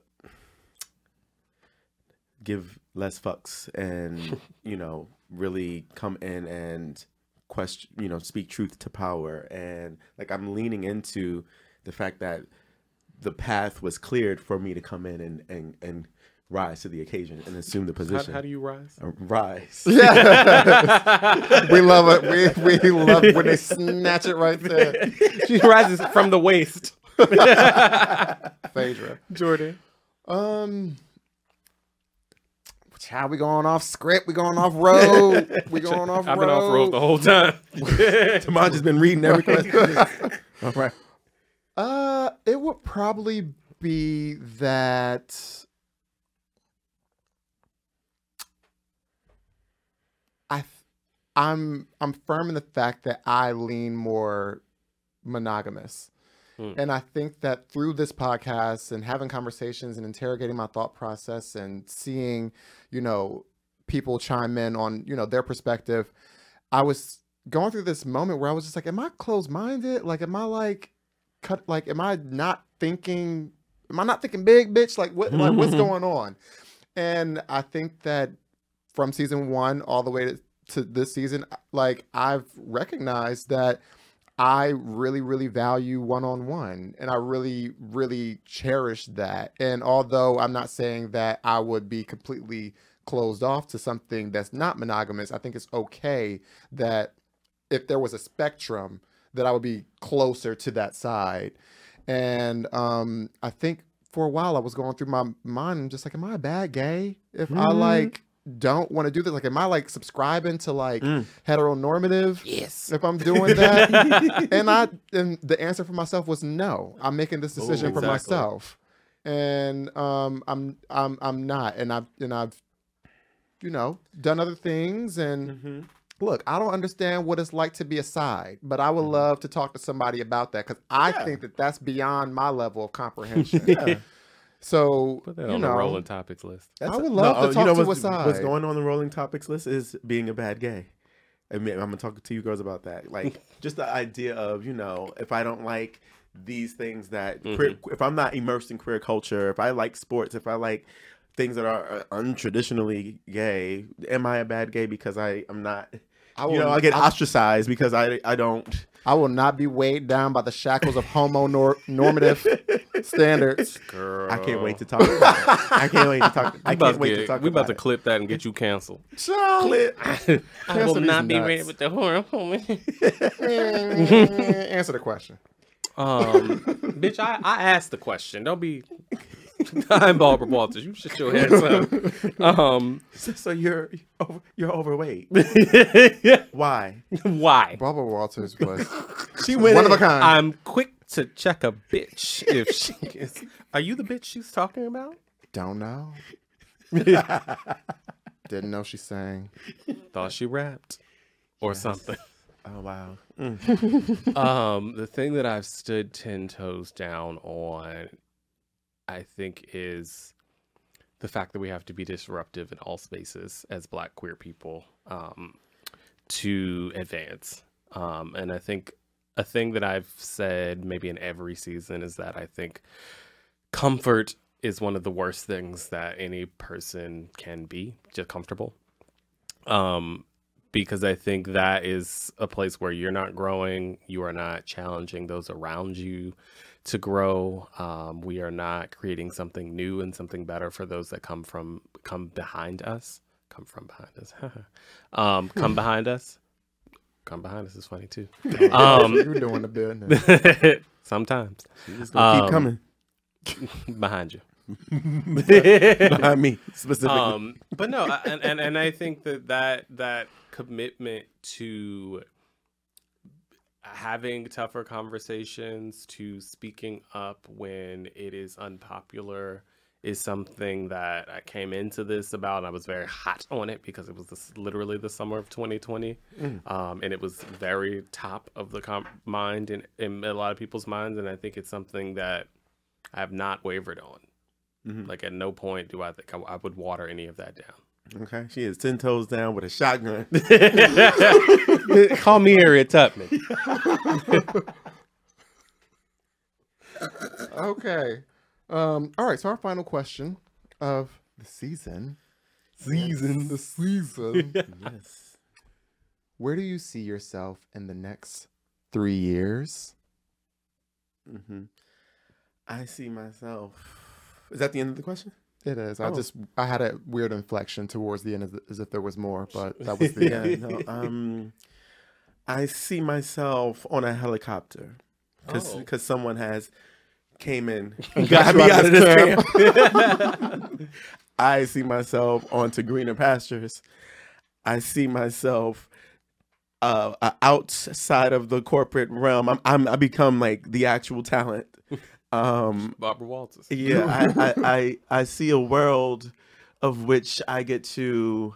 give less fucks and (laughs) you know really come in and question you know speak truth to power and like i'm leaning into the fact that the path was cleared for me to come in and and, and rise to the occasion and assume the position how do you rise? Uh, rise (laughs) (laughs) we love it. We, we love when they snatch it right there. (laughs) she rises from the waist. Phaedra. Jordan. Um, how we going off script? We going off road? We going off I've road? been off road the whole time. Tamaj has been reading every question all right Uh, it would probably be that I, I'm I'm firm in the fact that I lean more monogamous, Hmm. and I think that through this podcast and having conversations and interrogating my thought process and seeing, you know, people chime in on you know their perspective, I was going through this moment where I was just like, am I closed minded? Like, am I like cut like am i not thinking am i not thinking big bitch like what like what's (laughs) going on And I think that from season one all the way to, to this season, like I've recognized that I really, really value one on one. And I really, really cherish that. And although I'm not saying that I would be completely closed off to something that's not monogamous, I think it's okay that if there was a spectrum, that I would be closer to that side. And um, I think for a while I was going through my mind, just like, am I a bad gay? If I Mhm. like don't want to do this, like, am I like subscribing to like Mm. heteronormative? Yes. If I'm doing that, (laughs) and I and the answer for myself was no. I'm making this decision for exactly. myself, and um, I'm I'm I'm not, and I've and I've you know done other things, and Mhm. Look, I don't understand what it's like to be a side, but I would Mhm. love to talk to somebody about that because I Yeah. think that that's beyond my level of comprehension. (laughs) Yeah. So Put that you on know, the rolling topics list. I would love to oh, talk to what's, a side. What's going on the rolling topics list is being a bad gay. I mean, I'm gonna talk to you girls about that. Like, (laughs) just the idea of you know, if I don't like these things that queer, if I'm not immersed in queer culture, if I like sports, if I like things that are uh, untraditionally gay, am I a bad gay because I am not? I will, You know, I get I, ostracized because I I don't. I will not be weighed down by the shackles of homo nor- normative (laughs) standards. Girl. I can't wait to talk. About it. I can't wait to talk. We I about, can't to, wait get, to talk. we about about to clip that and get you canceled. (laughs) Clip. (laughs) I will not be nuts. ready with the horror. Answer the question. Um, bitch, I, I asked the question. Don't be. (laughs) I'm Barbara Walters. You shut your ass up. Um, So, so you're over, you're overweight. (laughs) Why? why? Barbara Walters was (laughs) She went one of a kind. I'm quick to check a bitch if she is. Are you the bitch she's talking about? Don't know. Didn't know she sang. Thought she rapped or something. Oh wow. Mm. Um, the thing that I've stood ten toes down on, I think, is the fact that we have to be disruptive in all spaces as Black queer people um, to advance. Um, and I think a thing that I've said maybe in every season is that I think comfort is one of the worst things that any person can be, just comfortable. Um, because I think that is a place where you're not growing, you are not challenging those around you to grow. Um, we are not creating something new and something better for those that come from come behind us. Come from behind us. (laughs) um, come (laughs) behind us. Come behind us is funny too. Um, You're doing the business. (laughs) Sometimes just Um, keep coming behind you. behind me specifically. um but no I- and, and and i think that that that commitment to having tougher conversations to speaking up when it is unpopular is something that i came into this about and i was very hot on it because it was this, literally the summer of 2020 Mm. um, and it was very top of the com- mind in, in a lot of people's minds and i think it's something that i have not wavered on Mhm. like at no point do I think I, I would water any of that down. Okay, she is ten toes down with a shotgun. (laughs) (laughs) Call me Harriet Tubman. okay. Um, all right. So our final question of the season. Season. The season. yes. Where do you see yourself in the next three years? hmm I see myself. Is that the end of the question? It is. I Oh. just I had a weird inflection towards the end as, as if there was more, but that was the (laughs) end. No. Um, I see myself on a helicopter because Oh. someone has came in (laughs) Got got you me out out of of this this camp. (laughs) I see myself onto greener pastures. I see myself uh, uh, outside of the corporate realm. I'm, I'm I become like the actual talent. Um, Barbara Walters. yeah, I, (laughs) I, I I see a world of which I get to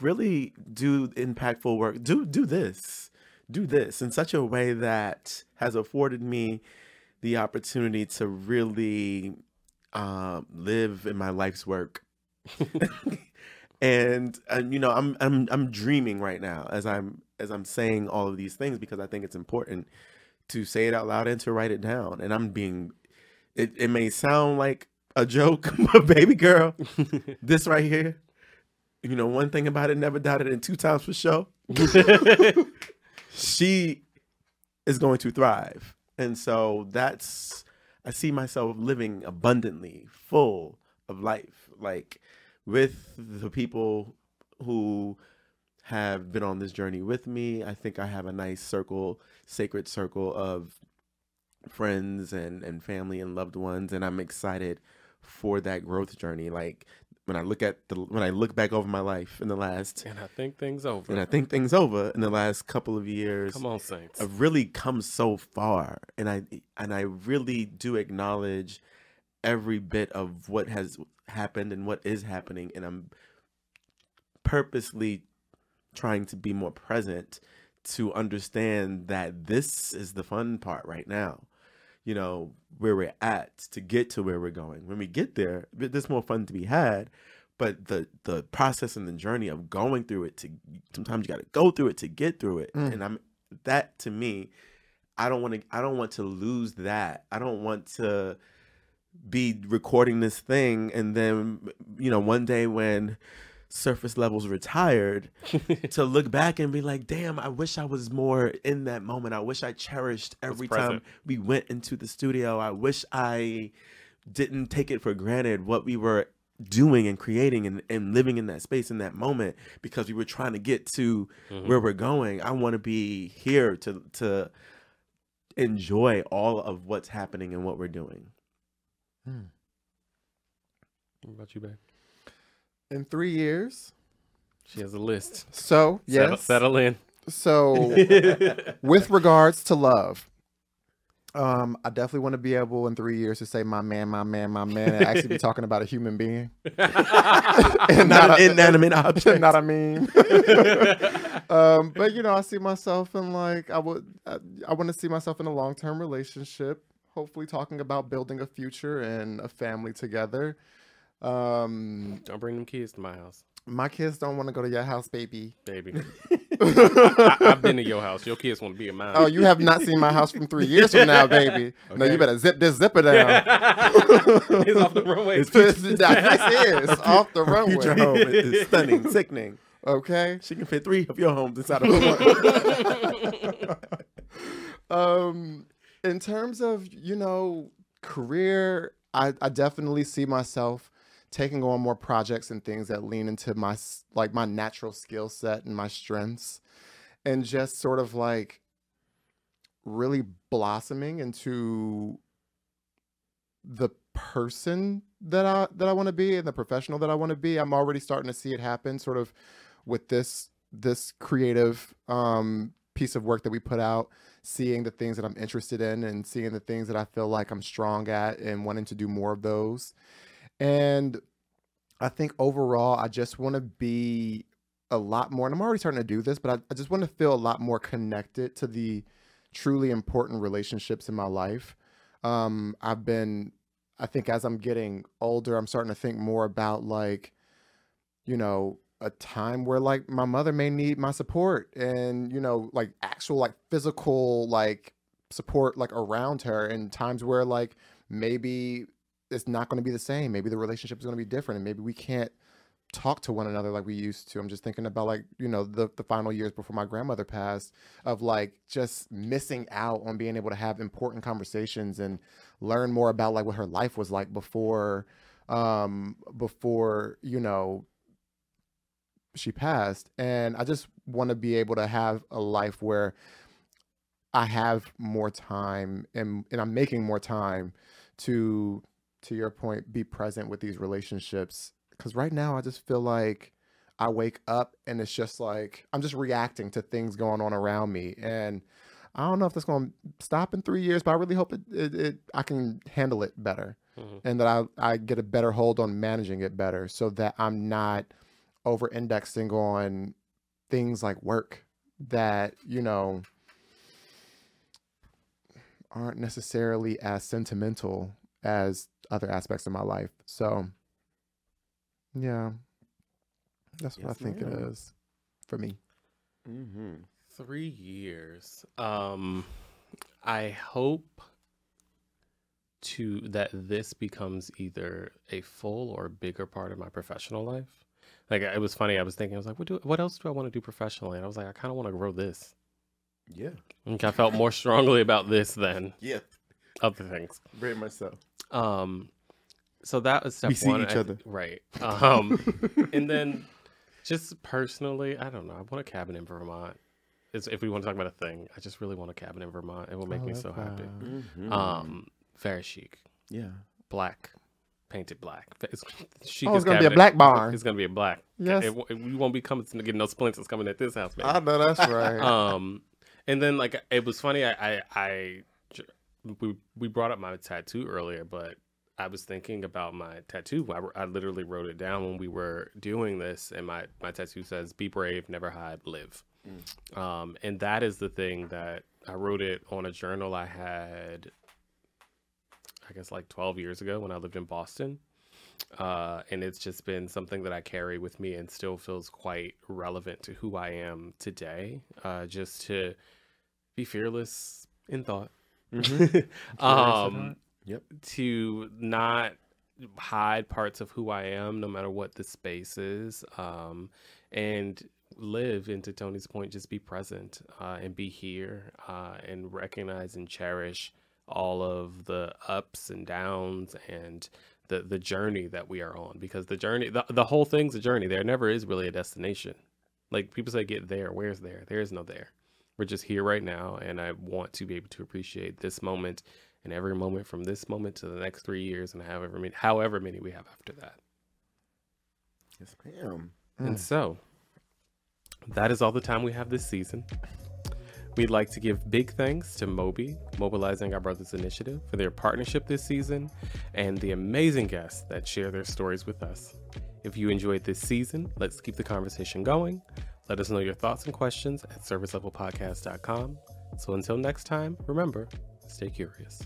really do impactful work. Do do this, do this in such a way that has afforded me the opportunity to really um, live in my life's work. (laughs) and and you know, I'm I'm I'm dreaming right now as I'm as I'm saying all of these things because I think it's important to say it out loud and to write it down. And I'm being it, it may sound like a joke, (laughs) but baby girl, (laughs) this right here, you know, one thing about it, never doubted it, two times for show. (laughs) she is going to thrive. And so that's, I see myself living abundantly, full of life, like with the people who have been on this journey with me. I think I have a nice circle, sacred circle of friends and, and family and loved ones. And I'm excited for that growth journey. Like when I look at the when I look back over my life in the last and I think things over. and I think things over in the last couple of years. Come on, Saints. I've really come so far, and I and I really do acknowledge every bit of what has happened and what is happening, and I'm purposely trying to be more present to understand that this is the fun part right now. You know, where we're at to get to where we're going. When we get there, there's more fun to be had. But the the process and the journey of going through it to sometimes you got to go through it to get through it. Mm. And I'm that to me, I don't want to I don't want to lose that. I don't want to be recording this thing and then you know one day when surface levels retired (laughs) to look back and be like damn i wish i was more in that moment. I wish i cherished every time we went into the studio. I wish i didn't take it for granted what we were doing and creating and, and living in that space in that moment because we were trying to get to Mhm. where we're going. I want to be here to to enjoy all of what's happening and what we're doing. What about you, babe? In three years. She has a list. So Settle, yes. settle in. So (laughs) with regards to love, um, I definitely want to be able in three years to say my man, my man, my man, and actually be (laughs) talking about a human being (laughs) and not a- an inanimate object not a meme. um, but you know, I see myself in like I would, I, I want to see myself in a long term relationship. Hopefully, talking about building a future and a family together. Um, Don't bring them kids to my house, my kids don't want to go to your house, baby. baby. (laughs) I, I've been to your house. Your kids want to be in mine. Oh, you have not seen my house from three years from now, baby. No, you better zip this zipper down. (laughs) it's off the runway. this is (laughs) off the future runway. home is stunning sickening Okay. she can fit three of your homes inside of one um, in terms of you know career, I, I definitely see myself taking on more projects and things that lean into my like my natural skill set and my strengths, and just sort of like really blossoming into the person that I that I want to be and the professional that I want to be. I'm already starting to see it happen sort of with this this creative um piece of work that we put out, seeing the things that I'm interested in and seeing the things that I feel like I'm strong at and wanting to do more of those. And I think overall I just want to be a lot more and I'm already starting to do this, but I, I just want to feel a lot more connected to the truly important relationships in my life. Um, I've been, I think as I'm getting older, I'm starting to think more about like, you know, a time where like my mother may need my support and, you know, like actual like physical like support like around her and times where like maybe it's not going to be the same. Maybe the relationship is going to be different and maybe we can't talk to one another like we used to. I'm just thinking about like, you know, the the final years before my grandmother passed of like just missing out on being able to have important conversations and learn more about like what her life was like before um before, you know, she passed and I just want to be able to have a life where I have more time and and I'm making more time to to your point be present with these relationships cuz right now I just feel like I wake up and it's just like I'm just reacting to things going on around me and I don't know if that's going to stop in 3 years but I really hope it, it, it I can handle it better Mhm. and that I I get a better hold on managing it better so that I'm not over indexing on things like work that, you know, aren't necessarily as sentimental as other aspects of my life. So, yeah, that's what I think it ma'am. is for me. mm-hmm. Three years. Um, I hope to that this becomes either a full or bigger part of my professional life. Like it was funny. I was thinking, I was like, what do what else do I want to do professionally? And I was like, I kind of want to grow this. Yeah. Like I felt more strongly about this than Yeah. other things. Very much so. Um, so that was step We see one. each I- other. right? Um, and then just personally, I don't know. I want a cabin in Vermont. Is if we want to talk about a thing, I just really want a cabin in Vermont. It will make I me love so happy. that. Mhm. Um, very chic, yeah. black, painted black. It's, (laughs) chic Oh, it's gonna be a black barn. It's gonna be a black. Yes. It, it- we won't be coming to get no splinters coming at this house, man. I know that's right. (laughs) um and then like it was funny i i, I j- we, we brought up my tattoo earlier but i was thinking about my tattoo. I, I literally wrote it down when we were doing this and my my tattoo says be brave never hide live. Um and that is the thing that i wrote it on a journal i had i guess like 12 years ago when i lived in boston. Uh, and it's just been something that I carry with me and still feels quite relevant to who I am today. Uh, just to be fearless in thought, (laughs) (laughs) um, Yep. to not hide parts of who I am, no matter what the space is, um, and live. And to Tony's point, just be present uh, and be here uh, and recognize and cherish all of the ups and downs and the the journey that we are on because the journey the, the whole thing's a journey. There never is really a destination. Like people say get there. Where's there? There is no there we're just here right now and i want to be able to appreciate this moment and every moment from this moment to the next three years and however many however many we have after that Yes, ma'am. Hmm. and so that is all the time we have this season. We'd like to give big thanks to MOBI, Mobilizing Our Brothers Initiative, for their partnership this season and the amazing guests that share their stories with us. If you enjoyed this season, let's keep the conversation going. Let us know your thoughts and questions at surfacelevelpodcast.com. So until next time, remember, stay curious.